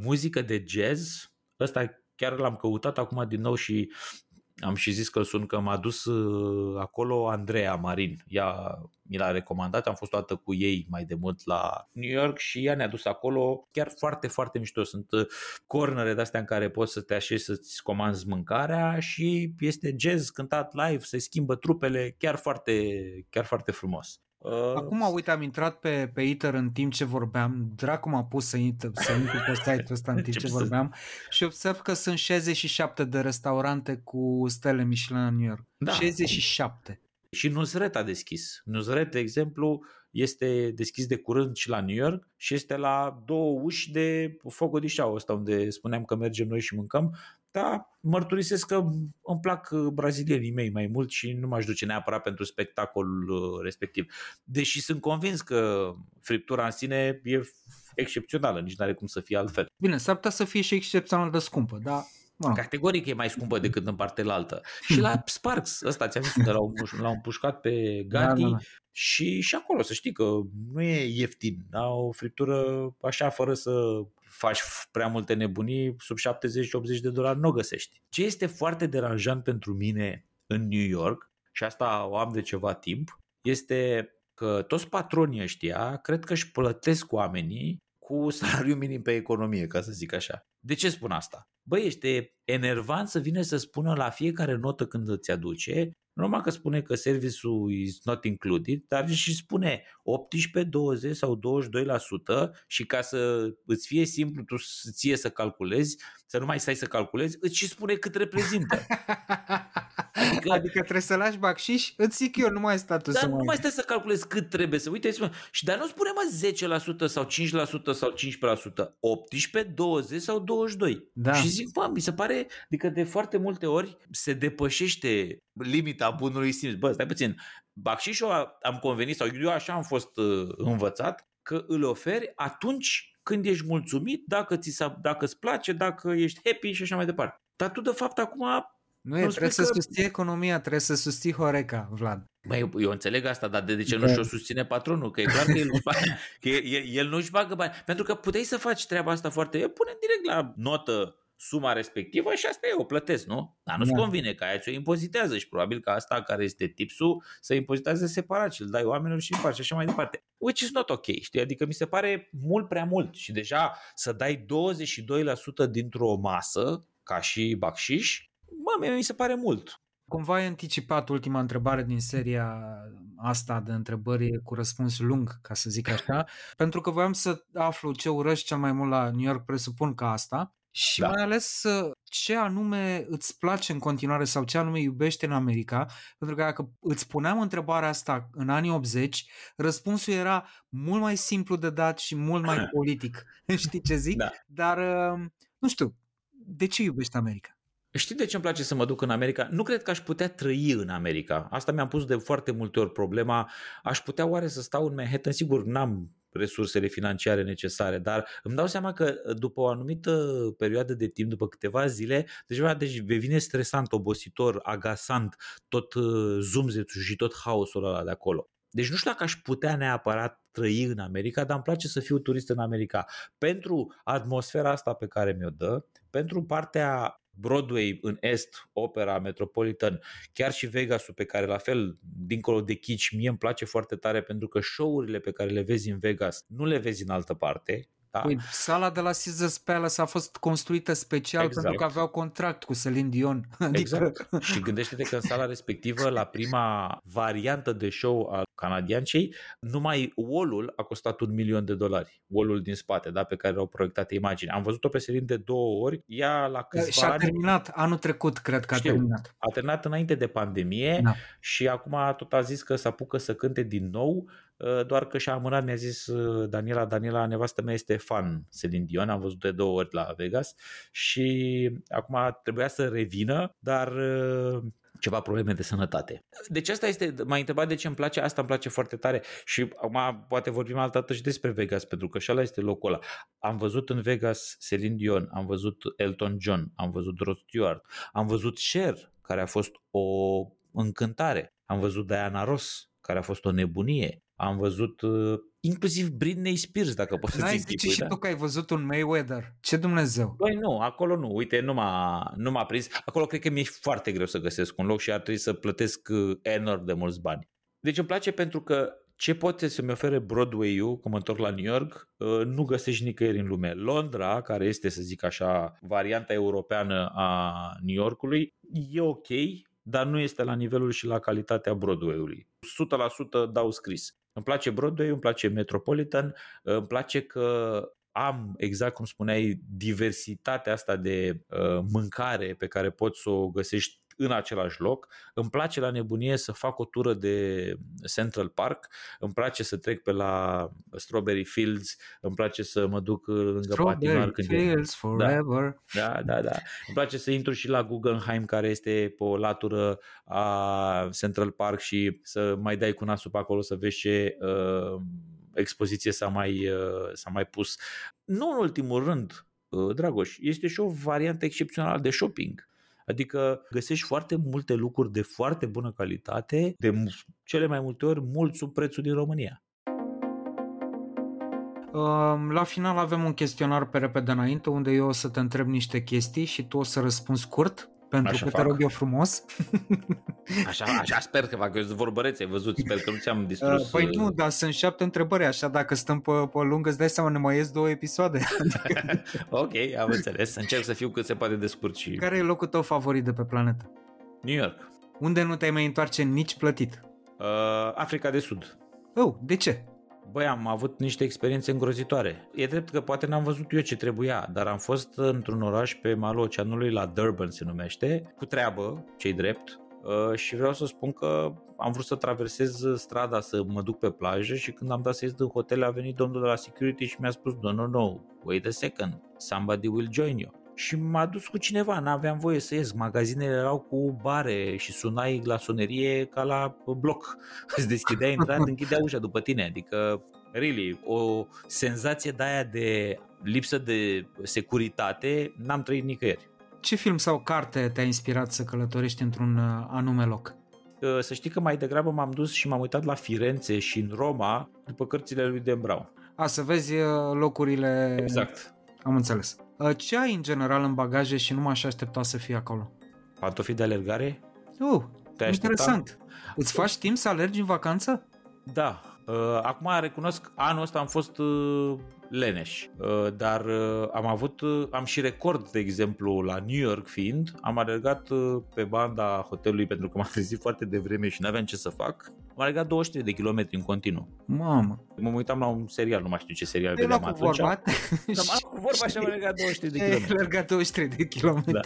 Speaker 4: muzică de jazz. Ăsta chiar l-am căutat acum din nou și am și zis că sun că m-a dus uh, acolo Andreea Marin. Ea mi l-a recomandat, am fost toată cu ei mai de mult la New York și ea ne-a dus acolo chiar foarte, foarte mișto. Sunt uh, cornere de-astea în care poți să te așezi să-ți comanzi mâncarea și este jazz cântat live, se schimbă trupele, chiar foarte, chiar foarte frumos.
Speaker 1: Uh, Acum, uite, am intrat pe, pe Iter în timp ce vorbeam, dracu m-a pus să intru, să intru pe site-ul ăsta în timp ce vorbeam și observ că sunt 67 de restaurante cu stele Michelin în New York. Da. 67.
Speaker 4: Și Nuzret a deschis. Nuzret, de exemplu, este deschis de curând și la New York și este la două uși de Fogodișau ăsta unde spuneam că mergem noi și mâncăm da, mărturisesc că îmi plac uh, brazilienii mei mai mult și nu m-aș duce neapărat pentru spectacolul uh, respectiv. Deși sunt convins că friptura în sine e excepțională, nici nu are cum să fie altfel.
Speaker 1: Bine, s-ar putea să fie și excepțional de scumpă, dar
Speaker 4: Mă. Categoric e mai scumpă decât în partea altă. Și la Sparks, ăsta ți-am zis, unde l-au, l-au pușcat pe Gandhi da, da, da. și și acolo să știi că nu e ieftin. Da? O friptură așa fără să faci prea multe nebunii, sub 70-80 de dolari nu o găsești. Ce este foarte deranjant pentru mine în New York, și asta o am de ceva timp, este că toți patronii ăștia cred că își plătesc oamenii cu salariu minim pe economie, ca să zic așa. De ce spun asta? Băi, este enervant să vină să spună la fiecare notă când îți aduce nu numai că spune că serviciul is not included, dar și spune 18, 20 sau 22% și ca să îți fie simplu tu ție să calculezi, să nu mai stai să calculezi, îți și spune cât reprezintă.
Speaker 1: Adică, adică trebuie să lași bacșiș, îți zic eu, nu mai stai tu
Speaker 4: dar
Speaker 1: să
Speaker 4: nu mai stai să calculezi cât trebuie să uite, spune, și dar nu spune mă 10% sau 5% sau 15%, 18, 20 sau 22. Da. Și zic, bă, mi se pare, adică de foarte multe ori se depășește limita bunului simț. Bă, stai puțin, bacșișul am convenit, sau eu așa am fost uh, învățat, că îl oferi atunci când ești mulțumit, dacă, ți dacă îți place, dacă ești happy și așa mai departe. Dar tu, de fapt, acum
Speaker 1: nu e, trebuie să că... susții economia, trebuie să susții Horeca, Vlad.
Speaker 4: Băi, eu înțeleg asta, dar de, de ce nu și-o susține patronul? Că e clar că el nu-și bagă, că el, el nu-și bagă bani. Pentru că puteai să faci treaba asta foarte... Eu pune direct la notă suma respectivă și asta e, o plătesc, nu? Dar nu-ți da. convine că aia ți-o impozitează și probabil că asta care este tipsul să impozitează separat și îl dai oamenilor și împar și așa mai departe. Which is not ok, știi? Adică mi se pare mult prea mult și deja să dai 22% dintr-o masă ca și bacșiș, mă, mi se pare mult.
Speaker 1: Cumva ai anticipat ultima întrebare din seria asta de întrebări cu răspuns lung, ca să zic așa, pentru că voiam să aflu ce urăști cel mai mult la New York, presupun că asta, și da. mai ales ce anume îți place în continuare sau ce anume iubește în America, pentru că dacă îți puneam întrebarea asta în anii 80, răspunsul era mult mai simplu de dat și mult mai politic. Știi ce zic? Da. Dar, nu știu, de ce iubești America?
Speaker 4: Știi de ce îmi place să mă duc în America? Nu cred că aș putea trăi în America. Asta mi-am pus de foarte multe ori problema. Aș putea oare să stau în Manhattan? Sigur, n-am resursele financiare necesare, dar îmi dau seama că după o anumită perioadă de timp, după câteva zile, deja deci devine stresant, obositor, agasant tot uh, zumzetul și tot haosul ăla de acolo. Deci nu știu dacă aș putea neapărat trăi în America, dar îmi place să fiu turist în America. Pentru atmosfera asta pe care mi-o dă, pentru partea Broadway în Est, opera, Metropolitan, chiar și Vegasul pe care la fel, dincolo de chici, mie îmi place foarte tare pentru că show-urile pe care le vezi în Vegas nu le vezi în altă parte, da?
Speaker 1: Păi, sala de la Caesars Palace a fost construită special exact. pentru că aveau contract cu Celine Dion.
Speaker 4: Adică... Exact. și gândește-te că în sala respectivă, la prima variantă de show al canadiancei, numai wall a costat un milion de dolari. wall din spate, da, pe care au proiectat imagini. Am văzut-o pe Celine de două ori, ea la câțiva
Speaker 1: Și a terminat, ani... anul trecut cred că a Știu, terminat.
Speaker 4: A terminat înainte de pandemie da. și acum tot a zis că se apucă să cânte din nou Uh, doar că și-a amânat, mi-a zis uh, Daniela, Daniela, nevastă mea este fan Celine Dion, am văzut de două ori la Vegas și acum trebuia să revină, dar uh, ceva probleme de sănătate. Deci asta este, m-a întrebat de ce îmi place, asta îmi place foarte tare și acum poate vorbim altă dată și despre Vegas, pentru că și ăla este locul ăla. Am văzut în Vegas Celine Dion, am văzut Elton John, am văzut Rod Stewart, am văzut Cher, care a fost o încântare, am văzut Diana Ross, care a fost o nebunie, am văzut uh, inclusiv Britney Spears, dacă poți să-ți
Speaker 1: N-ai zice
Speaker 4: închipui,
Speaker 1: și
Speaker 4: da?
Speaker 1: tu că ai văzut un Mayweather. Ce Dumnezeu?
Speaker 4: Băi, nu, acolo nu. Uite, nu m-a, nu m-a prins. Acolo cred că mi-e foarte greu să găsesc un loc și ar trebui să plătesc uh, enorm de mulți bani. Deci îmi place pentru că ce poate să-mi ofere Broadway-ul, când mă întorc la New York, uh, nu găsești nicăieri în lume. Londra, care este, să zic așa, varianta europeană a New Yorkului, e ok, dar nu este la nivelul și la calitatea Broadway-ului. 100% dau scris. Îmi place Broadway, îmi place Metropolitan, îmi place că am, exact cum spuneai, diversitatea asta de uh, mâncare pe care poți să o găsești în același loc. Îmi place la nebunie să fac o tură de Central Park, îmi place să trec pe la Strawberry Fields, îmi place să mă duc lângă patinar când e...
Speaker 1: Fields forever.
Speaker 4: Da, da, da. Îmi place să intru și la Guggenheim, care este pe o latură a Central Park și să mai dai cu nasul pe acolo să vezi ce uh, expoziție s-a mai, uh, s-a mai pus. Nu în ultimul rând, uh, Dragoș, este și o variantă excepțională de shopping. Adică găsești foarte multe lucruri de foarte bună calitate, de mu- cele mai multe ori mult sub prețul din România.
Speaker 1: Um, La final avem un chestionar pe repede înainte unde eu o să te întreb niște chestii și tu o să răspunzi scurt pentru
Speaker 4: Așa
Speaker 1: că te
Speaker 4: fac.
Speaker 1: rog eu frumos.
Speaker 4: Așa, așa sper că fac, eu sunt vorbăreț, ai văzut, sper că nu ți-am distrus.
Speaker 1: Păi nu, dar sunt șapte întrebări, așa dacă stăm pe, pe lungă îți dai seama ne mai ies două episoade.
Speaker 4: ok, am înțeles, încerc să fiu cât se poate de scurt și...
Speaker 1: Care e locul tău favorit de pe planetă?
Speaker 4: New York,
Speaker 1: Unde nu te-ai mai întoarce nici plătit?
Speaker 4: uh, Africa de Sud.
Speaker 1: Oh, de ce?
Speaker 4: Băi, am avut niște experiențe îngrozitoare. E drept că poate n-am văzut eu ce trebuia, dar am fost într-un oraș pe malul oceanului, la Durban se numește, cu treabă, cei drept, uh, și vreau să spun că am vrut să traversez strada să mă duc pe plajă și când am dat să ies din hotel a venit domnul de la security și mi-a spus no, no, no, wait a second, somebody will join you. Și m-a dus cu cineva, n-aveam voie să ies, magazinele erau cu bare și sunai la sonerie ca la bloc. Îți deschidea intrând, închidea ușa după tine, adică really, o senzație de aia de lipsă de securitate n-am trăit nicăieri.
Speaker 1: Ce film sau carte te-a inspirat să călătorești într-un uh, anume loc?
Speaker 4: Uh, Să știi că mai degrabă m-am dus și m-am uitat la Firenze și în Roma după cărțile lui Dan Brown.
Speaker 1: A, să vezi uh, locurile...
Speaker 4: Exact.
Speaker 1: Am înțeles. Uh, Ce ai în general în bagaje și nu m-aș aștepta să fie acolo?
Speaker 4: Pantofii de alergare?
Speaker 1: Uh,
Speaker 4: Te aștepta?
Speaker 1: interesant. Îți faci timp să alergi în vacanță?
Speaker 4: Da. Uh, Acum recunosc, anul ăsta am fost uh, leneș, Uh, dar uh, am avut, uh, am și record, de exemplu, la New York fiind, am alergat uh, pe banda hotelului pentru că m-am trezit foarte devreme și n-aveam ce să fac, am alergat 23 de kilometri în continuu.
Speaker 1: Mamă.
Speaker 4: Mă uitam la un serial, nu mai știu ce serial
Speaker 1: Te lua
Speaker 4: vedeam
Speaker 1: cu
Speaker 4: atunci.
Speaker 1: vorba.
Speaker 4: Da, m-am cu vorba și am alergat 23 de
Speaker 1: Ai
Speaker 4: kilometri.
Speaker 1: alergat 23 de kilometri.
Speaker 4: Da.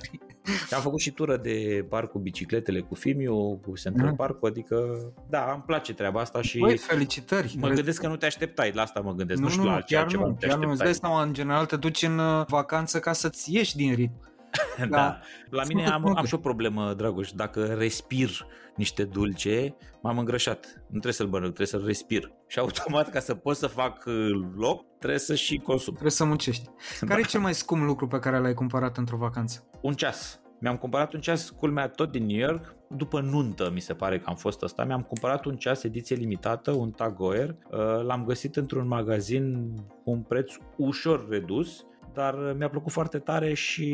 Speaker 4: Și am făcut și tură de parc cu bicicletele, cu Fimiu, cu Central
Speaker 1: Da.
Speaker 4: Park, adică da, îmi place treaba asta și
Speaker 1: Băi, felicitări.
Speaker 4: mă gândesc că nu te așteptai, la asta mă gândesc, nu,
Speaker 1: nu,
Speaker 4: știu
Speaker 1: nu,
Speaker 4: la
Speaker 1: chiar
Speaker 4: altceva
Speaker 1: nu,
Speaker 4: te
Speaker 1: chiar nu. Îți
Speaker 4: așteptai.
Speaker 1: dai seama, în general te duci în uh, vacanță ca să-ți ieși din ritm.
Speaker 4: Da. La
Speaker 1: Sunt
Speaker 4: mine
Speaker 1: de
Speaker 4: am,
Speaker 1: acord.
Speaker 4: am și o problemă, Dragoș. Dacă respir niște dulce, m-am îngrășat. Nu trebuie să-l mănânc, trebuie să-l respir. Și automat, ca să pot să fac uh, loc, trebuie să și consum.
Speaker 1: Trebuie să muncești. Care e cel mai scump lucru pe care l-ai cumpărat într-o vacanță?
Speaker 4: Un ceas. Mi-am cumpărat un ceas, culmea, tot din New York. După nuntă, mi se pare că am fost ăsta. Mi-am cumpărat un ceas ediție limitată, un Tag Heuer. Uh, L-am găsit într-un magazin cu un preț ușor redus, dar uh, mi-a plăcut foarte tare și,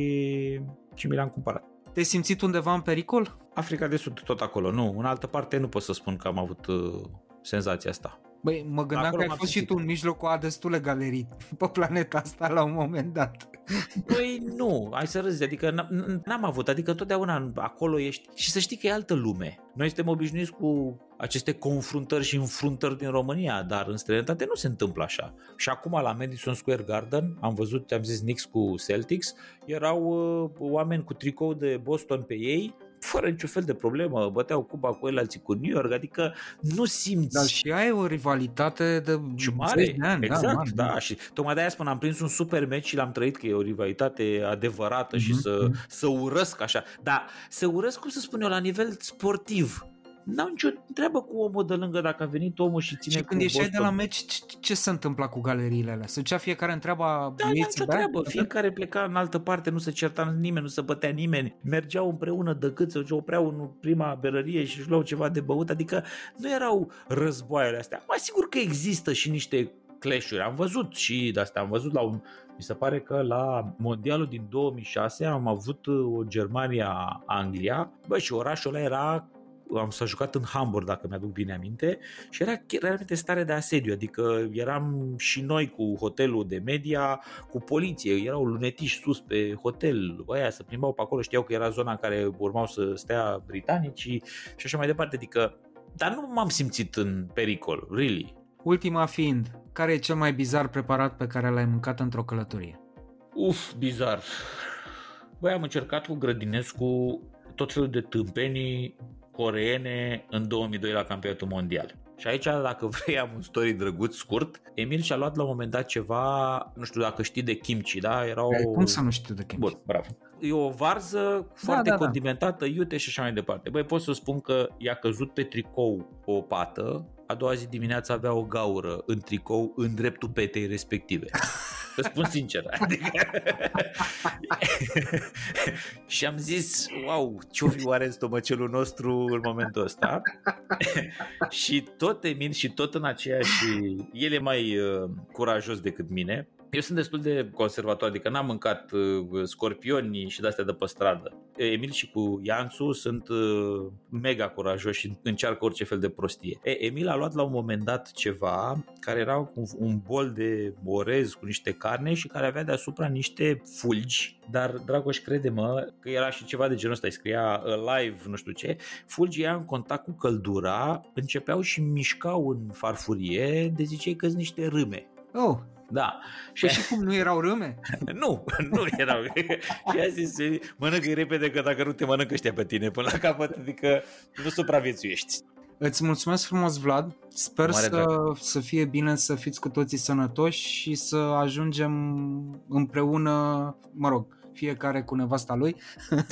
Speaker 4: și mi l-am cumpărat.
Speaker 1: Te-ai simțit undeva în pericol?
Speaker 4: Africa de Sud, tot acolo, nu. În altă parte nu pot să spun că am avut uh, senzația asta.
Speaker 1: Băi, mă gândeam
Speaker 4: Acolo
Speaker 1: că ai
Speaker 4: m-am
Speaker 1: fost și
Speaker 4: simțit.
Speaker 1: tu în mijlocul a destule galerii pe planeta asta la un moment dat.
Speaker 4: Păi nu, hai să râzi, adică n- n-am avut, adică totdeauna acolo ești și să știi că e altă lume. Noi suntem obișnuiți cu aceste confruntări și înfruntări din România, dar în străinătate nu se întâmplă așa. Și acum la Madison Square Garden, am văzut, am zis Knicks cu Celtics, erau uh, oameni cu tricou de Boston pe ei, fără niciun fel de problemă, băteau Cuba cu el, alții cu New York, adică nu simți...
Speaker 1: Dar și aia e o rivalitate de
Speaker 4: și mare,
Speaker 1: zeci de ani.
Speaker 4: exact,
Speaker 1: da, mare,
Speaker 4: da, și tocmai de-aia spun, am prins un super match și l-am trăit că e o rivalitate adevărată și
Speaker 1: Mhm,
Speaker 4: să,
Speaker 1: mhm.
Speaker 4: să urăsc așa, dar să urăsc, cum să spun eu, la nivel sportiv. N-au nicio treabă cu omul de lângă dacă a venit omul și ține
Speaker 1: Și când
Speaker 4: cu
Speaker 1: ieșeai de
Speaker 4: Boston.
Speaker 1: la meci, ce, ce se întâmpla cu galeriile alea? Se ducea fiecare întreaba
Speaker 4: Da, n-am
Speaker 1: vieții
Speaker 4: nicio
Speaker 1: de aia?
Speaker 4: treabă. Fiecare pleca în altă parte, nu se certa nimeni, nu se bătea nimeni. Mergeau împreună de cât se opreau în prima berărie și își luau ceva de băut. Adică nu erau războaiele astea. Mai sigur că există și niște clash-uri. Am văzut și de astea. Am văzut la un... Mi se pare că la mondialul din 2006 am avut uh, o Germania-Anglia. Bă, și orașul ăla era am s-a jucat în Hamburg, dacă mi-aduc bine aminte, și era chiar realmente stare de asediu, adică eram și noi cu hotelul de media, cu poliție, erau lunetiși sus pe hotel, ăia se plimbau pe acolo, știau că era zona în care urmau să stea britanicii și așa mai departe, adică dar nu m-am simțit în pericol, really.
Speaker 1: Ultima fiind, care e cel mai bizar preparat pe care l-ai mâncat într-o călătorie?
Speaker 4: Uf, bizar. Băi, am încercat cu Grădinescu tot felul de tâmpenii coreene în 2002 la campionatul mondial. Și aici, dacă vrei, am un story drăguț, scurt. Emil și-a luat la un moment dat ceva, nu știu dacă știi de kimchi, da? Era o...
Speaker 1: Ai, Cum să nu știu de kimchi?
Speaker 4: Bun, bravo. E o varză foarte
Speaker 1: da, da.
Speaker 4: condimentată, iute și așa mai departe. Băi, pot să spun că i-a căzut pe tricou o pată, a doua zi dimineața avea o gaură în tricou în dreptul petei respective. Îți spun sincer. Adică... și am zis, wow, ce-o fi oare în stomacelul nostru în momentul ăsta? și tot Emil și tot în aceeași... El e mai uh, curajos decât mine. Eu sunt destul de conservator, adică n-am mâncat uh, scorpioni și de-astea de pe stradă. Emil și cu Iansu sunt uh, mega curajoși și încearcă orice fel de prostie. E, Emil a luat la un moment dat ceva care era un, un bol de orez cu niște carne și care avea deasupra niște fulgi, dar Dragoș crede-mă că era și ceva de genul ăsta, îi scria live, nu știu ce, fulgii ăia în contact cu căldura începeau și mișcau în farfurie de ziceai că sunt niște râme.
Speaker 1: Oh,
Speaker 4: Da.
Speaker 1: și, și cum nu erau râme?
Speaker 4: Nu, nu erau. și a zis, mănâncă repede că dacă nu te mănâncă ăștia pe tine până la capăt, adică nu supraviețuiești.
Speaker 1: Îți mulțumesc frumos, Vlad. Sper
Speaker 4: Mare
Speaker 1: să,
Speaker 4: drag.
Speaker 1: să fie bine, să fiți cu toții sănătoși și să ajungem împreună, mă rog, fiecare cu nevasta lui. la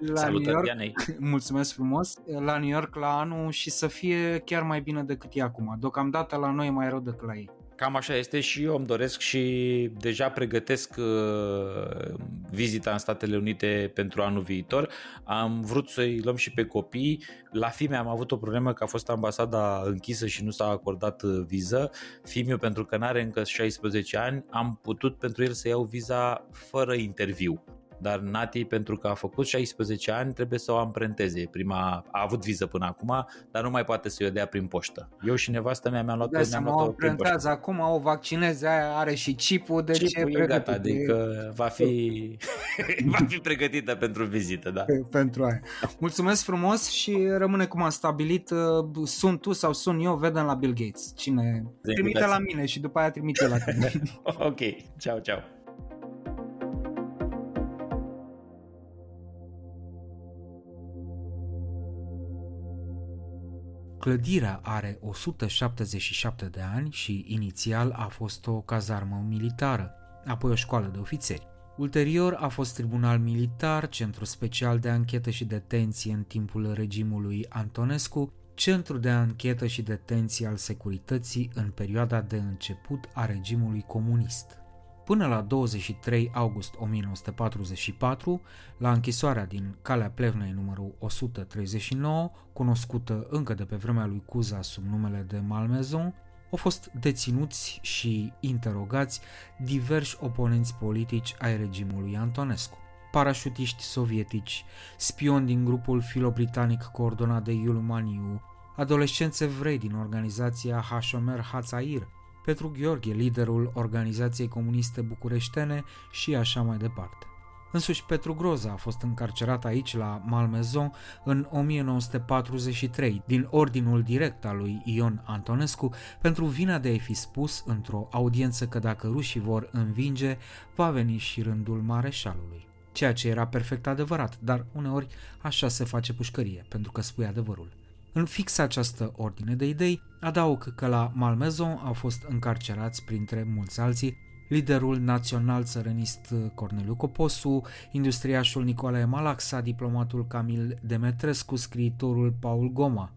Speaker 1: New
Speaker 4: Salutări
Speaker 1: York.
Speaker 4: Dianei.
Speaker 1: Mulțumesc frumos. La New York la anul și să fie chiar mai bine decât e acum. Deocamdată la noi e mai rău decât la ei.
Speaker 4: Cam așa este și eu îmi doresc și deja pregătesc uh, vizita în Statele Unite pentru anul viitor. Am vrut să-i luăm și pe copii. La fime am avut o problemă că a fost ambasada închisă și nu s-a acordat uh, viză. Fimiu, pentru că n-are încă 16 ani, am putut pentru el să iau viza fără interviu. Dar Nati, pentru că a făcut 16 ani, trebuie să o amprenteze. Prima a avut viză până acum, dar nu mai poate să o dea prin poștă. Eu și nevastă mea mi-am luat,
Speaker 1: Dai
Speaker 4: mi-am
Speaker 1: seama, o
Speaker 4: luat prin poștă.
Speaker 1: prentează acum, o vaccineze, aia are și chipul, deci
Speaker 4: Chipul
Speaker 1: e
Speaker 4: e gata,
Speaker 1: pregătit.
Speaker 4: adică va fi, va fi pregătită pentru vizită, da.
Speaker 1: E- pentru aia. Mulțumesc frumos și rămâne cum am stabilit. uh, Sunt tu sau sun eu, vedem la Bill Gates. Cine trimite
Speaker 4: invitați.
Speaker 1: la mine și după aia trimite la tine.
Speaker 4: Ok, ciao, ciao.
Speaker 1: Clădirea are 177 de ani și inițial a fost o cazarmă militară, apoi o școală de ofițeri. Ulterior a fost tribunal militar, centru special de anchetă și detenție în timpul regimului Antonescu, centru de anchetă și detenție al securității în perioada de început a regimului comunist. Până la 23 august 1944, la închisoarea din Calea Plevnei numărul 139, cunoscută încă de pe vremea lui Cuza sub numele de Malmaison, au fost deținuți și interogați diversi oponenți politici ai regimului Antonescu. Parașutiști sovietici, spioni din grupul filo-britanic coordonat de Iul Maniu, adolescenți evrei din organizația Hashomer Hatzair, Petru Gheorghe, liderul Organizației Comuniste Bucureștene și așa mai departe. Însuși Petru Groza a fost încarcerat aici la Malmaison în 1943 din ordinul direct al lui Ion Antonescu pentru vina de a fi spus într-o audiență că dacă rușii vor învinge, va veni și rândul mareșalului. ceea ce era perfect adevărat, dar uneori așa se face pușcărie, pentru că spui adevărul. În fix această ordine de idei, adaug că la Malmezon au fost încarcerați printre mulți alții liderul național țărănist Corneliu Coposu, industriașul Nicolae Malaxa, diplomatul Camil Demetrescu, scriitorul Paul Goma.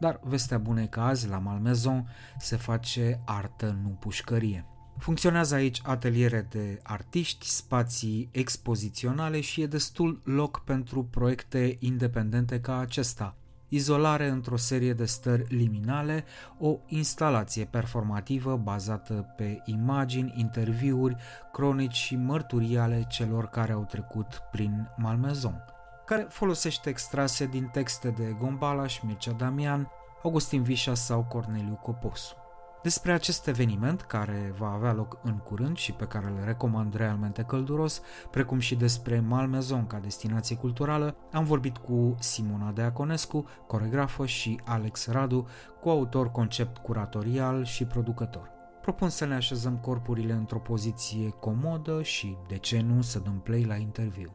Speaker 1: Dar vestea bună e că azi, la Malmezon, se face artă, nu pușcărie. Funcționează aici ateliere de artiști, spații expoziționale și e destul loc pentru proiecte independente ca acesta. Izolare într-o serie de stări liminale, o instalație performativă bazată pe imagini, interviuri, cronici și mărturii ale celor care au trecut prin Malmezon, care folosește extrase din texte de Gombalaș, Mircea Damian, Augustin Vișa sau Corneliu Coposu. Despre acest eveniment, care va avea loc în curând și pe care îl recomand realmente călduros, precum și despre Malmezon ca destinație culturală, am vorbit cu Simona Deaconescu, coregrafă și Alex Radu, coautor concept curatorial și producător. Propun să ne așezăm corpurile într-o poziție comodă și, de ce nu, să dăm play la interviu.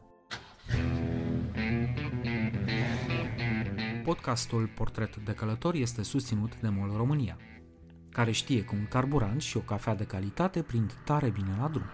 Speaker 1: Podcastul Portret de Călător este susținut de MOL România care știe că un carburant și o cafea de calitate prind tare bine la drum.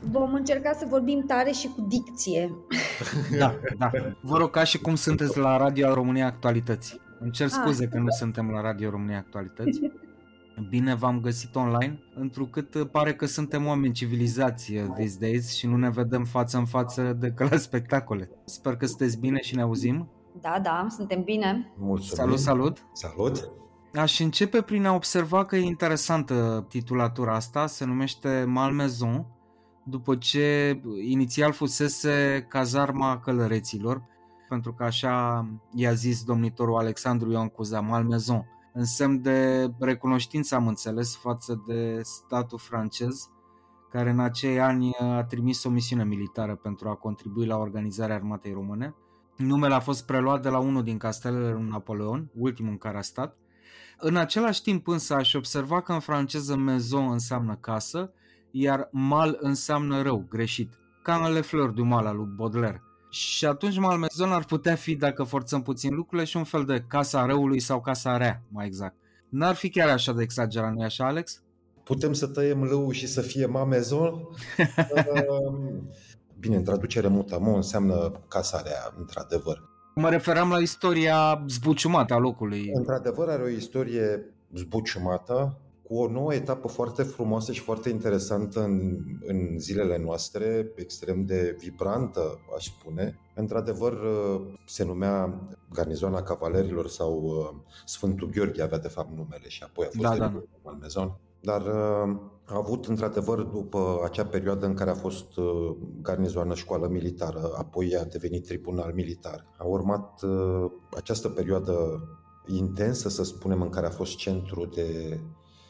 Speaker 6: Vom încerca să vorbim tare și cu dicție.
Speaker 1: Da, da. Vă rog, ca și cum sunteți la Radio România Actualități. Îmi cer scuze ah. că nu suntem la Radio România Actualități. Bine v-am găsit online, întrucât pare că suntem oameni civilizați these days și nu ne vedem față în față decât la spectacole. Sper că sunteți bine și ne auzim.
Speaker 6: Da, da, suntem bine.
Speaker 7: Mulțumim.
Speaker 1: Salut, salut.
Speaker 7: Salut.
Speaker 1: Aș începe prin a observa că e interesantă titulatura asta, se numește Malmaison, după ce inițial fusese cazarma călăreților, pentru că așa i-a zis domnitorul Alexandru Ioan Cuza, Malmaison, în semn de recunoștință am înțeles față de statul francez, care în acei ani a trimis o misiune militară pentru a contribui la organizarea armatei române Numele a fost preluat de la unul din castelele lui Napoleon, ultimul în care a stat. În același timp însă aș observa că în franceză maison înseamnă casă, iar mal înseamnă rău, greșit, ca în Le Fleur du Mal al lui Baudelaire. Și atunci Malmaison ar putea fi, dacă forțăm puțin lucrurile, și un fel de casa răului sau casa rea, mai exact. N-ar fi chiar așa de exagerat, nu așa, Alex?
Speaker 7: Putem să tăiem lău și să fie mamezon? Bine, în traducere mutamo înseamnă casarea, într-adevăr.
Speaker 1: Mă referam la istoria zbuciumată a locului.
Speaker 7: Într-adevăr are o istorie zbuciumată, cu o nouă etapă foarte frumoasă și foarte interesantă în, în zilele noastre, extrem de vibrantă, aș spune. Într-adevăr, se numea Garnizoana Cavalerilor sau uh, Sfântul Gheorghe avea de fapt numele și apoi a fost
Speaker 1: da, da.
Speaker 7: Malmezon. Dar uh, a avut într-adevăr după acea perioadă în care a fost uh, garnizoană școală militară, apoi a devenit tribunal militar. A urmat uh, această perioadă intensă, să spunem, în care a fost centru de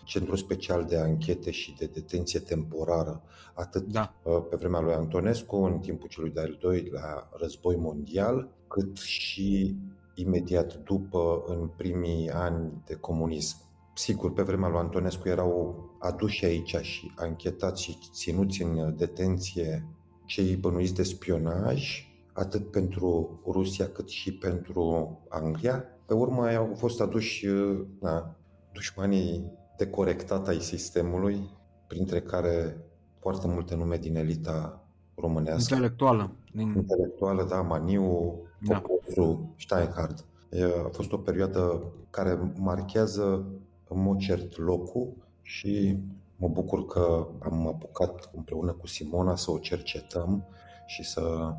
Speaker 7: centru special de anchete și de detenție temporară, atât da. pe vremea lui Antonescu, în timpul celui de-al doilea război mondial, cât și imediat după, în primii ani de comunism. Sigur, pe vremea lui Antonescu erau aduși aici și anchetați și ținuți în detenție cei bănuiți de spionaj, atât pentru Rusia cât și pentru Anglia. Pe urmă au fost aduși na, dușmanii de corectat ai sistemului, printre care foarte multe nume din elita românească.
Speaker 1: Intelectuală.
Speaker 7: Din... Intelectuală, da, Maniu, da. Popozu, Steinhardt. A fost o perioadă care marchează în mod cert locul și mă bucur că am apucat împreună cu Simona să o cercetăm și să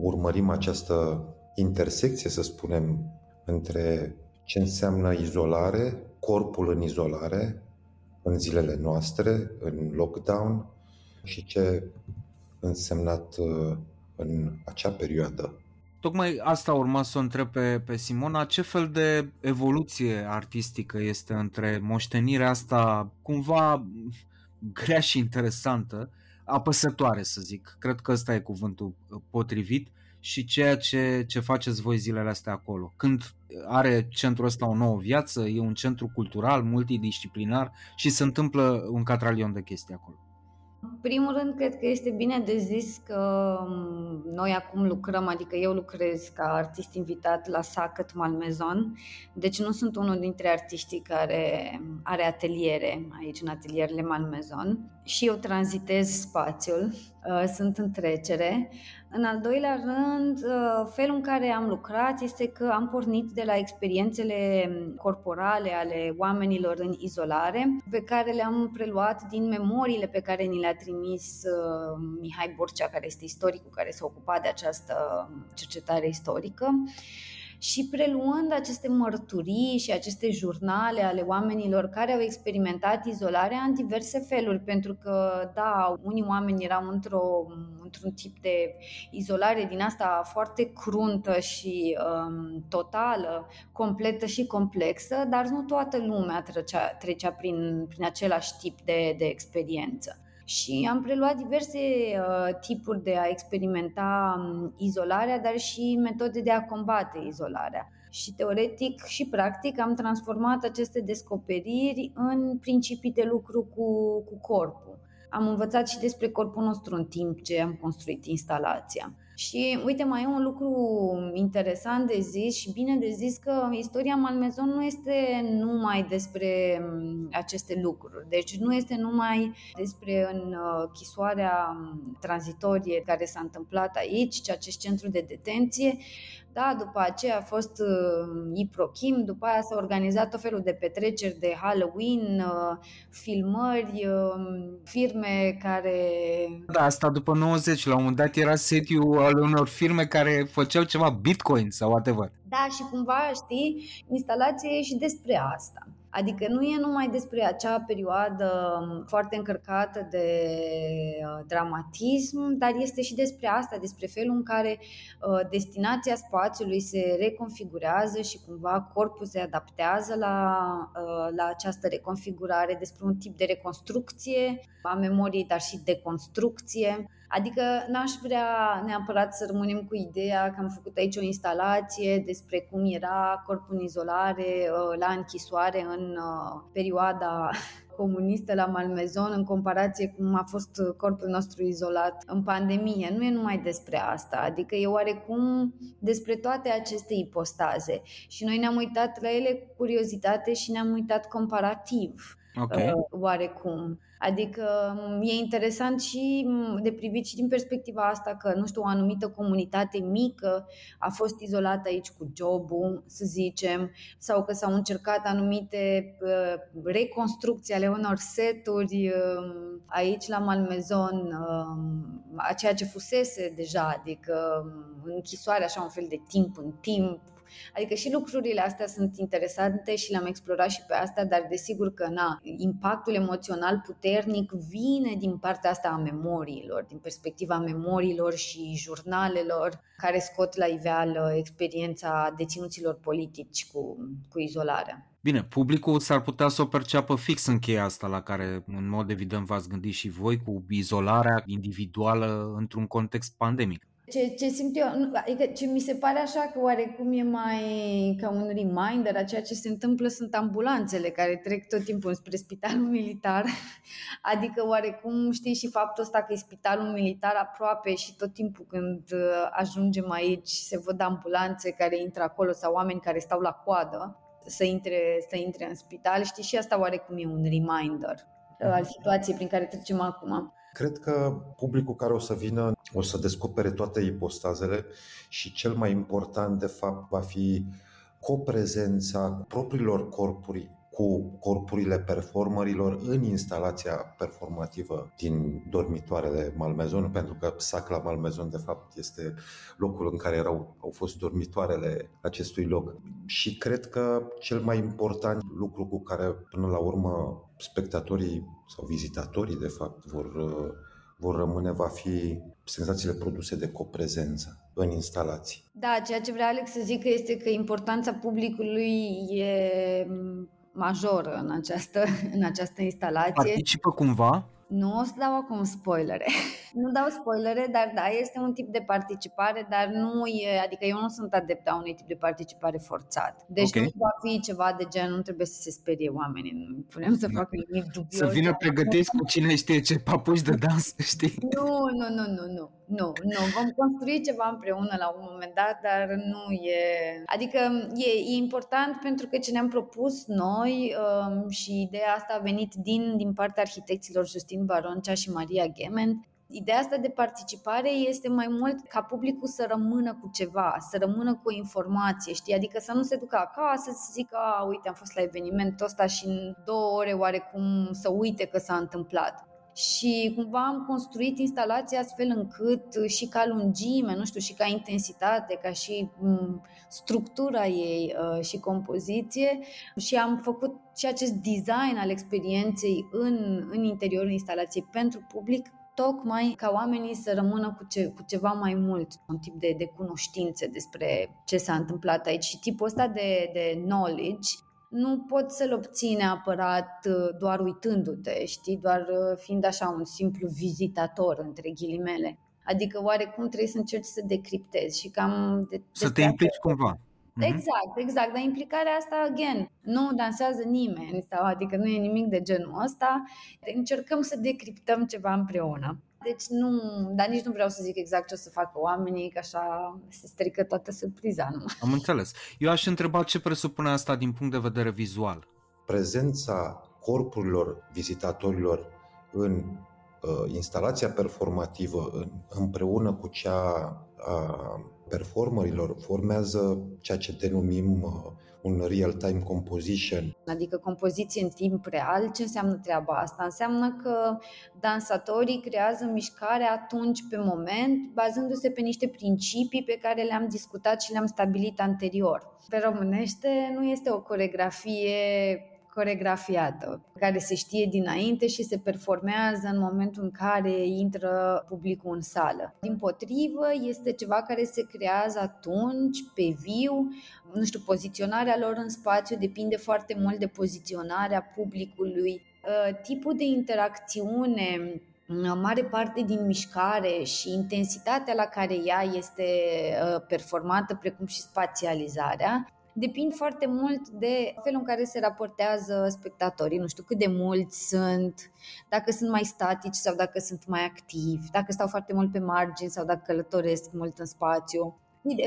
Speaker 7: urmărim această intersecție, să spunem, între ce înseamnă izolare, corpul în izolare, în zilele noastre, în lockdown, și ce însemnat uh, în acea perioadă
Speaker 1: Tocmai asta urma să o întreb pe, pe Simona, ce fel de evoluție artistică este între moștenirea asta cumva grea și interesantă, apăsătoare să zic, cred că ăsta e cuvântul potrivit, și ceea ce, ce faceți voi zilele astea acolo. Când are centrul ăsta o nouă viață, e un centru cultural, multidisciplinar și se întâmplă un catralion de chestii acolo.
Speaker 6: În primul rând, cred că este bine de zis că um, noi acum lucrăm, adică eu lucrez ca artist invitat la Sacăt Malmezon, deci nu sunt unul dintre artiștii care are ateliere aici în atelierele Malmezon. Și eu tranzitez spațiul, uh, sunt în trecere. În al doilea rând, uh, felul în care am lucrat este că am pornit de la experiențele corporale ale oamenilor în izolare, pe care le-am preluat din memoriile pe care ni le-a trimis uh, Mihai Borcea, care este istoricul care s-a ocupat de această cercetare istorică și preluând aceste mărturii și aceste jurnale ale oamenilor care au experimentat izolarea în diverse feluri, pentru că, da, unii oameni erau într-o, într-un tip de izolare din asta foarte cruntă și um, totală, completă și complexă, dar nu toată lumea trecea, trecea prin, prin același tip de, de experiență și am preluat diverse uh, tipuri de a experimenta um, izolarea, dar și metode de a combate izolarea. Și teoretic și practic am transformat aceste descoperiri în principii de lucru cu, cu corpul. Am învățat și despre corpul nostru în timp ce am construit instalația. Și uite, mai e un lucru interesant de zis și bine de zis că istoria Malmezon nu este numai despre mm, aceste lucruri. Deci nu este numai despre închisoarea mm, tranzitorie care s-a întâmplat aici, ci acest centru de detenție, da, după aceea a fost uh, Iprochim, după aia s-a organizat tot felul de petreceri de Halloween, uh, filmări, uh, firme care...
Speaker 1: Da, asta după 90, la un moment dat era sediu al unor firme care făceau ceva bitcoin sau whatever.
Speaker 6: Da, și cumva, știi, instalația e și despre asta. Adică nu e numai despre acea perioadă foarte încărcată de uh, dramatism, dar este și despre asta, despre felul în care uh, destinația spațiului se reconfigurează și cumva corpul se adaptează la, uh, la această reconfigurare, despre un tip de reconstrucție a memoriei, dar și deconstrucție. Adică n-aș vrea neapărat să rămânem cu ideea că am făcut aici o instalație despre cum era corpul în izolare uh, la închisoare în uh, perioada comunistă la Malmezon în comparație cum a fost corpul nostru izolat în pandemie. Nu e numai despre asta, adică e oarecum despre toate aceste ipostaze și noi ne-am uitat la ele cu curiozitate și ne-am uitat comparativ okay. uh, oarecum. Adică mm, e interesant și mm, de privit și din perspectiva asta că, nu știu, o anumită comunitate mică a fost izolată aici cu jobul, să zicem, sau că s-au încercat anumite uh, reconstrucții ale unor seturi uh, aici la Malmezon, uh, a ceea ce fusese deja, adică mm, închisoare așa un fel de timp în timp, Adică și lucrurile astea sunt interesante și le-am explorat și pe asta, dar desigur că na, impactul emoțional puternic vine din partea asta a memoriilor, din perspectiva memoriilor și jurnalelor care scot la iveală experiența deținuților politici cu, cu izolarea.
Speaker 1: Bine, publicul s-ar putea să o perceapă fix în cheia asta la care în mod evident v-ați gândit și voi cu izolarea individuală într-un context pandemic.
Speaker 6: Ce, ce simt eu, adică ce mi se pare așa că oarecum e mai ca un reminder a ceea ce se întâmplă sunt ambulanțele care trec tot timpul spre spitalul militar. Adică oarecum știi și faptul ăsta că e spitalul militar aproape și tot timpul când uh, ajungem aici se văd ambulanțe care intră acolo sau oameni care stau la coadă să intre, să intre în spital. Știi, și asta oarecum e un reminder uh, al situației prin care trecem acum.
Speaker 7: Cred că publicul care o să vină o să descopere toate ipostazele și cel mai important, de fapt, va fi coprezența propriilor corpuri cu corpurile performerilor în instalația performativă din dormitoarele Malmezon, pentru că Sac la Malmezon, de fapt, este locul în care erau, au fost dormitoarele acestui loc. Și cred că cel mai important lucru cu care, până la urmă, spectatorii sau vizitatorii, de fapt, vor, vor rămâne, va fi senzațiile produse de coprezență în instalații.
Speaker 6: Da, ceea ce vrea Alex să zic este că importanța publicului e majoră în această, în această instalație.
Speaker 1: Participă cumva?
Speaker 6: Nu o să dau acum spoilere. nu dau spoilere, dar da, este un tip de participare, dar nu e, adică eu nu sunt adept a unui tip de participare forțat. Deci
Speaker 1: Ok.
Speaker 6: nu va fi ceva de gen, nu trebuie să se sperie oamenii, nu punem să
Speaker 1: Da.
Speaker 6: facă nimic dubios.
Speaker 1: Să vină pregătiți cu cine știe ce papuci de dans, știi?
Speaker 6: Nu, nu, nu, nu, nu, nu, nu. Vom construi ceva împreună la un moment dat, dar nu e... Adică e, e important pentru că ce ne-am propus noi um, și ideea asta a venit din, din partea arhitecților Justin Baroncea și Maria Gemen, Ideea asta de participare este mai mult ca publicul să rămână cu ceva, să rămână cu o informație, știi? Adică să nu se ducă acasă să zică, a, uite, am fost la evenimentul ăsta și în două ore oarecum să uite că s-a întâmplat și cumva am construit instalația astfel încât și ca lungime, nu știu, și ca intensitate, ca și m, structura ei uh, și compoziție. Și am făcut și acest design al experienței în, în interiorul instalației pentru public tocmai ca oamenii să rămână cu, ce, cu ceva mai mult, un tip de, de cunoștințe despre ce s-a întâmplat aici. Și tipul ăsta de, de knowledge nu poți să-l obții neapărat uh, doar uitându-te, știi, doar uh, fiind așa un simplu vizitator, între ghilimele. Adică oarecum trebuie să încerci să decriptezi și cam... De,
Speaker 1: Să
Speaker 6: despre
Speaker 1: te implici cumva. Mhm.
Speaker 6: Exact, exact, dar implicarea asta, again, nu dansează nimeni, sau adică nu e nimic de genul ăsta, încercăm să decriptăm ceva împreună. Deci nu, dar nici nu vreau să zic exact ce o să facă oamenii, că așa se strică toată surpriza. Nu?
Speaker 1: Am înțeles. Eu aș întreba ce presupune asta din punct de vedere vizual.
Speaker 7: Prezența corpurilor vizitatorilor în uh, instalația performativă în, împreună cu cea a performerilor formează ceea ce denumim uh, un real-time composition.
Speaker 6: Adică compoziție în timp real, ce înseamnă treaba asta? Înseamnă că dansatorii creează mișcare atunci pe moment, bazându-se pe niște principii pe care le-am discutat și le-am stabilit anterior. Pe românește nu este o coregrafie coregrafiată, care se știe dinainte și se performează în momentul în care intră publicul în sală. Din potrivă, este ceva care se creează atunci, pe viu, nu știu, poziționarea lor în spațiu depinde foarte mult de poziționarea publicului. Tipul de interacțiune mare parte din mișcare și intensitatea la care ea este performată, precum și spațializarea, depind foarte mult de felul în care se raportează spectatorii, nu știu cât de mulți sunt, dacă sunt mai statici sau dacă sunt mai activi, dacă stau foarte mult pe margini sau dacă călătoresc mult în spațiu.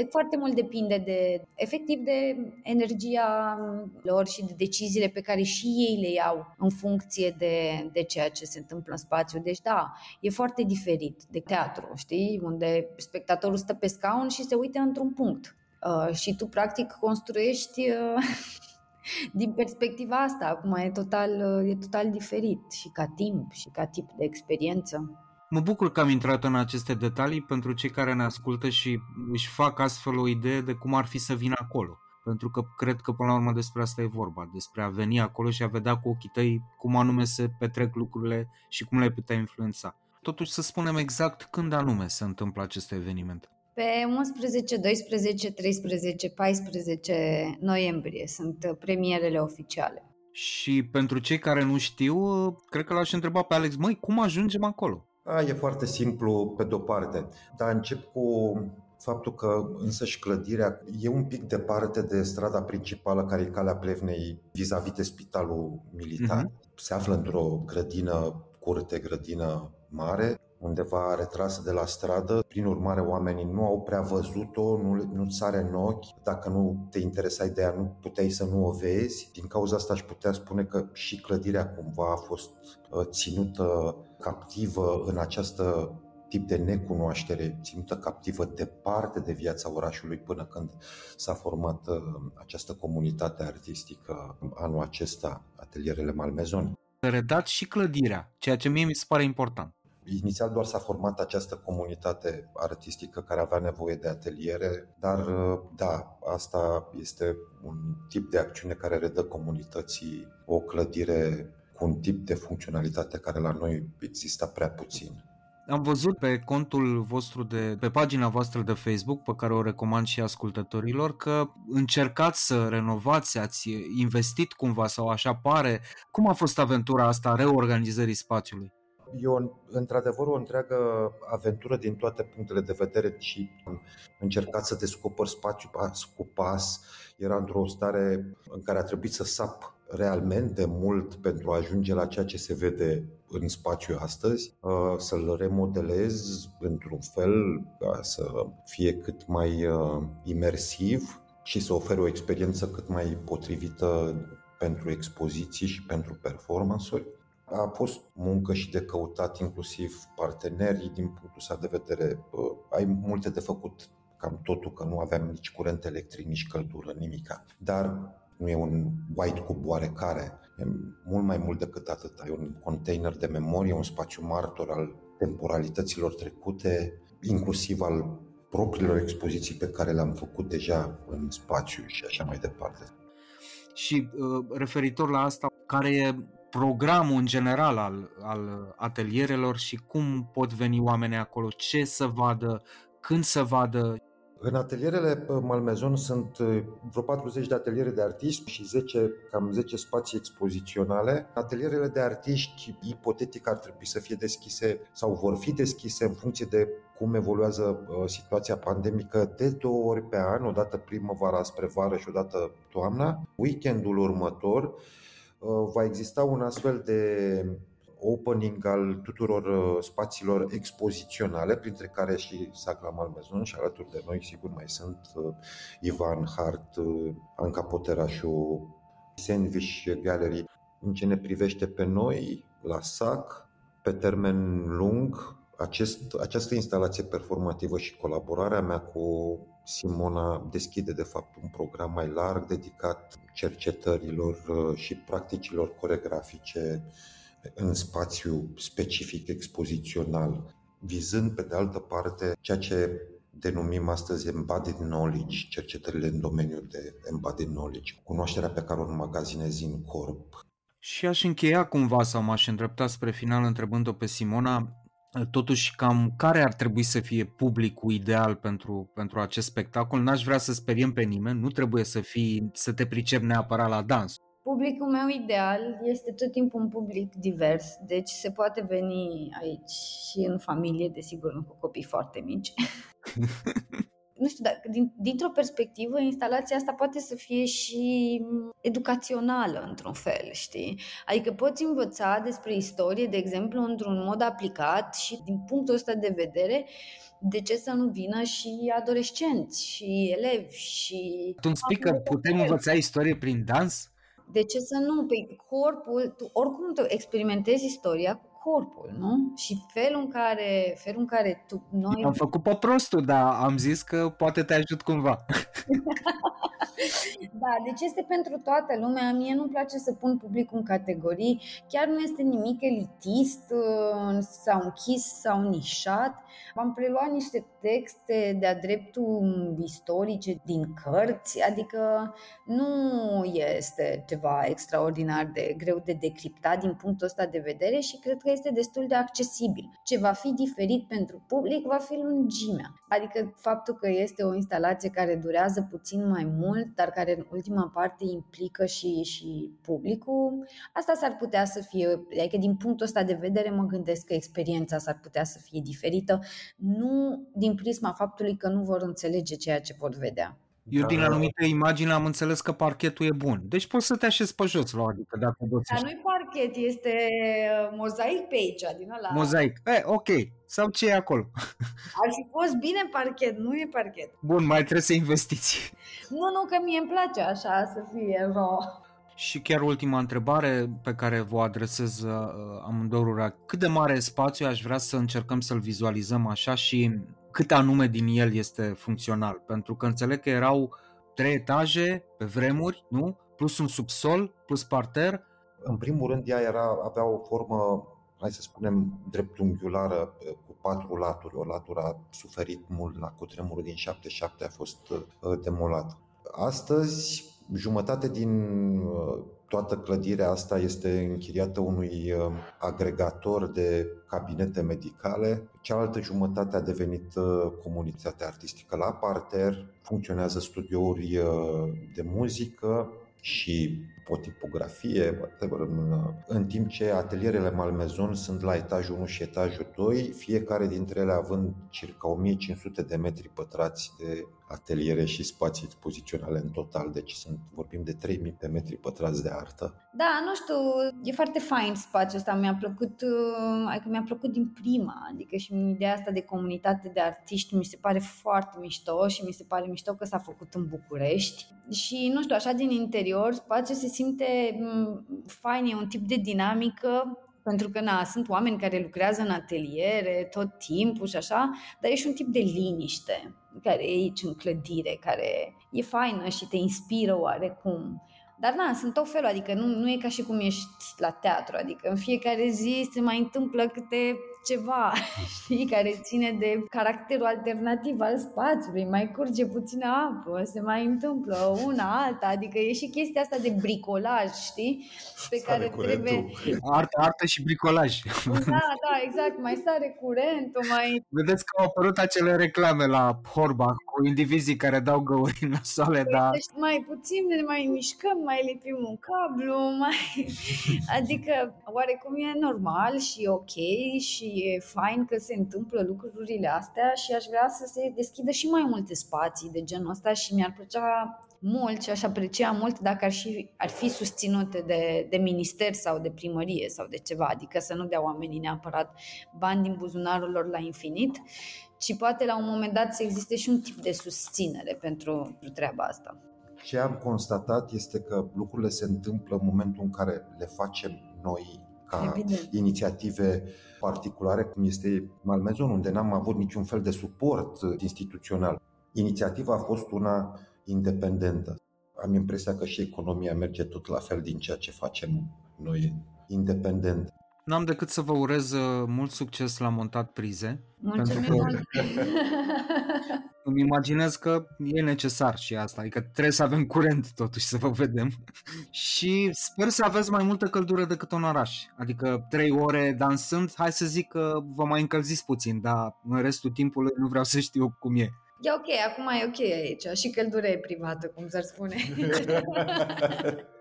Speaker 6: Foarte mult depinde de, efectiv, de energia lor și de deciziile pe care și ei le iau în funcție de, de ceea ce se întâmplă în spațiu. Deci, da, e foarte diferit de teatru, știi? Unde spectatorul stă pe scaun și se uită într-un punct. Uh, și tu, practic, construiești uh, din perspectiva asta. Acum e total, uh, e total diferit și ca timp și ca tip de experiență.
Speaker 1: Mă bucur că am intrat în aceste detalii pentru cei care ne ascultă și își fac astfel o idee de cum ar fi să vină acolo. Pentru că cred că până la urmă despre asta e vorba, despre a veni acolo și a vedea cu ochii tăi cum anume se petrec lucrurile și cum le putea influența. Totuși să spunem exact când anume se întâmplă acest eveniment.
Speaker 6: Pe 11, 12, 13, 14 noiembrie sunt premierele oficiale.
Speaker 1: Și pentru cei care nu știu, cred că l-aș întreba pe Alex, măi, cum ajungem acolo?
Speaker 7: A, e foarte simplu pe de-o parte, dar încep cu faptul că însăși clădirea e un pic departe de strada principală care e calea Plevnei vis-a-vis de spitalul militar. Uh-huh. Se află într-o grădină, curte, grădină mare, undeva retrasă de la stradă. Prin urmare, oamenii nu au prea văzut-o, nu, nu-ți sare în ochi. Dacă nu te interesa ideea, nu puteai să nu o vezi. Din cauza asta aș putea spune că și clădirea cumva a fost ținută captivă în această tip de necunoaștere, ținută captivă departe de viața orașului până când s-a format această comunitate artistică anul acesta, atelierele Malmezon.
Speaker 1: Redat și clădirea, ceea ce mie mi se pare important.
Speaker 7: Inițial doar s-a format această comunitate artistică care avea nevoie de ateliere, dar da, asta este un tip de acțiune care redă comunității o clădire cu un tip de funcționalitate care la noi exista prea puțin.
Speaker 1: Am văzut pe contul vostru de, pe pagina voastră de Facebook, pe care o recomand și ascultătorilor, că încercați să renovați, ați investit cumva sau așa pare. Cum a fost aventura asta a reorganizării spațiului?
Speaker 7: E o, într-adevăr o întreagă aventură din toate punctele de vedere și am încercat să descoper spațiu pas cu pas. Era într-o stare în care a trebuit să sap realmente mult pentru a ajunge la ceea ce se vede în spațiu astăzi, uh, să-l remodelez într-un fel ca să fie cât mai uh, imersiv și să ofere o experiență cât mai potrivită pentru expoziții și pentru performance-uri. A fost muncă și de căutat inclusiv partenerii din punctul ăsta de vedere. Uh, ai multe de făcut cam totul, că nu aveam nici curent electric, nici căldură, nimica. Dar nu e un white cube oarecare, e mult mai mult decât atât. E un container de memorie, un spațiu martor al temporalităților trecute, inclusiv al propriilor expoziții pe care le-am făcut deja în spațiu și așa mai departe.
Speaker 1: Și uh, referitor la asta, care e programul în general al, al atelierelor și cum pot veni oamenii acolo, ce să vadă, când să vadă
Speaker 7: în atelierele Malmezon sunt uh, vreo 40 de ateliere de artiști și 10, cam 10 spații expoziționale. Atelierele de artiști, ipotetic, ar trebui să fie deschise sau vor fi deschise în funcție de cum evoluează uh, situația pandemică de două ori pe an, o dată primăvara spre vară și o dată toamna. Weekendul următor uh, va exista un astfel de opening al tuturor uh, spațiilor expoziționale, printre care și Sacra Malmezon și alături de noi, sigur, mai sunt uh, Ivan Hart, uh, Anca Poterașu, Sandwich Gallery. În ce ne privește pe noi, la SAC, pe termen lung, acest, această instalație performativă și colaborarea mea cu Simona deschide de fapt un program mai larg dedicat cercetărilor și practicilor coregrafice în spațiu specific expozițional, vizând pe de altă parte ceea ce denumim astăzi embodied knowledge, cercetările în domeniul de embodied knowledge, cunoașterea pe care o înmagazinezi în corp.
Speaker 1: Și aș încheia cumva sau m-aș îndrepta spre final întrebând-o pe Simona, totuși cam care ar trebui să fie publicul ideal pentru, pentru acest spectacol? N-aș vrea să speriem pe nimeni, nu trebuie să, fii, să te pricep neapărat la dans.
Speaker 6: Publicul meu ideal este tot timpul un public divers, deci se poate veni aici și în familie, desigur, nu cu copii foarte mici. nu știu, dar din, dintr-o perspectivă, instalația asta poate să fie și educațională, într-un fel, știi? Adică poți învăța despre istorie, de exemplu, într-un mod aplicat și din punctul ăsta de vedere, de ce să nu vină și adolescenți și elevi și...
Speaker 1: Tu speaker, putem învăța istorie prin dans?
Speaker 6: De ce să nu? Păi corpul, tu oricum tu experimentezi istoria cu corpul, nu? Și felul în care, felul în care tu, noi...
Speaker 1: Am făcut pe prostul, dar am zis că poate te ajut cumva.
Speaker 6: da, deci este pentru toată lumea. Mie nu-mi place să pun publicul în categorii. Chiar nu este nimic elitist uh, sau închis sau nișat. Am preluat niște texte de-a dreptul istorice din cărți, adică nu este ceva extraordinar de greu de decriptat din punctul ăsta de vedere și cred că este destul de accesibil. Ce va fi diferit pentru public va fi lungimea. Adică faptul că este o instalație care durează puțin mai mult, dar care în ultima parte implică și, și publicul, asta s-ar putea să fie, adică din punctul ăsta de vedere mă gândesc că experiența s-ar putea să fie diferită, nu din prisma faptului că nu vor înțelege ceea ce vor vedea.
Speaker 1: Eu din anumite imagini am înțeles că parchetul e bun. Deci poți să te așezi pe jos la adică dacă
Speaker 6: Dar nu-i parchet, este uh, mozaic pe aici, din ăla.
Speaker 1: Mozaic. E, ok. Sau ce e acolo?
Speaker 6: Ar fi fost bine parchet, nu e parchet.
Speaker 1: Bun, mai trebuie să investiți.
Speaker 6: Nu, nu, că mie îmi place așa să fie ro.
Speaker 1: Și chiar ultima întrebare pe care vă adresez uh, amândorura. Cât de mare spațiu aș vrea să încercăm să-l vizualizăm așa și cât anume din el este funcțional, pentru că înțeleg că erau trei etaje pe vremuri, nu? Plus un subsol, plus parter.
Speaker 7: În primul rând, ea era, avea o formă, hai să spunem, dreptunghiulară, cu patru laturi. O latură a suferit mult la cutremurul din 77, a fost uh, demolat. Astăzi, jumătate din uh, toată clădirea asta este închiriată unui uh, agregator de cabinete medicale. Cealaltă jumătate a devenit uh, comunitate artistică. La parter funcționează studiouri de muzică și o tipografie, whatever, în, în timp ce atelierele Malmezon sunt la etajul 1 și etajul 2, fiecare dintre ele având circa 1500 de metri pătrați de ateliere și spații expoziționale în total, deci sunt, vorbim de 3000 de metri pătrați de artă.
Speaker 6: Da, nu știu, e foarte fain spațiul ăsta, mi-a plăcut, uh, adică mi-a plăcut din prima, adică și ideea asta de comunitate de artiști mi se pare foarte mișto și mi se pare mișto că s-a făcut în București. Și nu știu, așa din interior spațiul se simte mm, fain, e un tip de dinamică pentru că na, sunt oameni care lucrează în ateliere tot timpul și așa, dar e și un tip de liniște care e aici în clădire, care e faină și te inspiră oarecum. Dar na, sunt tot felul, adică nu, nu e ca și cum ești la teatru, adică în fiecare zi se mai întâmplă câte ceva, știi, care ține de caracterul alternativ al spațiului, mai curge puțină apă, se mai întâmplă una alta, adică e și chestia asta de bricolaj, știi, pe
Speaker 7: Sare
Speaker 6: care
Speaker 7: curentul.
Speaker 6: trebuie...
Speaker 1: Artă, artă și bricolaj.
Speaker 6: Da, da, exact, mai sare curentul, mai...
Speaker 1: Vedeți că au apărut acele reclame la Horbach cu indivizii care dau găuri în soale, dar
Speaker 6: Deci mai puțin ne mai mișcăm, mai lipim un cablu, mai... Adică, oarecum e normal și e ok și e fain că se întâmplă lucrurile astea și aș vrea să se deschidă și mai multe spații de genul ăsta și mi-ar plăcea mult și aș aprecia mult dacă ar, și, ar fi susținute de, de minister sau de primărie sau de ceva, adică să nu dea oamenii neapărat bani din buzunarul lor la infinit, ci poate la un moment dat să existe și un tip de susținere pentru, pentru treaba asta.
Speaker 7: Ce am constatat este că lucrurile se întâmplă în momentul în care le facem noi ca
Speaker 6: Evident.
Speaker 7: inițiative particulare, cum este Malmezon, unde n-am avut niciun fel de suport instituțional. Inițiativa a fost una independentă. Am impresia că și economia merge tot la fel din ceea ce facem noi independent.
Speaker 1: n-am decât să vă urez uh, mult succes la montat prize.
Speaker 6: Mulțumim
Speaker 1: Pentru că-
Speaker 6: mult!
Speaker 1: Îmi imaginez că e necesar și asta, adică trebuie să avem curent totuși să vă vedem și sper să aveți mai multă căldură decât un oraș, adică trei ore dansând, hai să zic că vă mai încălziți puțin, dar în restul timpului nu vreau să știu cum e.
Speaker 6: E ok, acum e ok aici și căldura e privată, cum s-ar spune.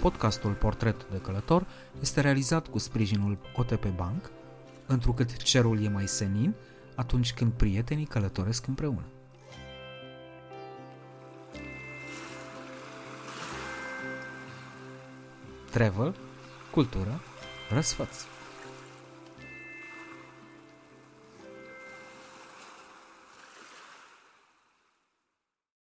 Speaker 1: Podcastul Portret de Călător este realizat cu sprijinul OTP Bank, întrucât cerul e mai senin atunci când prietenii călătoresc împreună. Travel, cultură, răsfăț.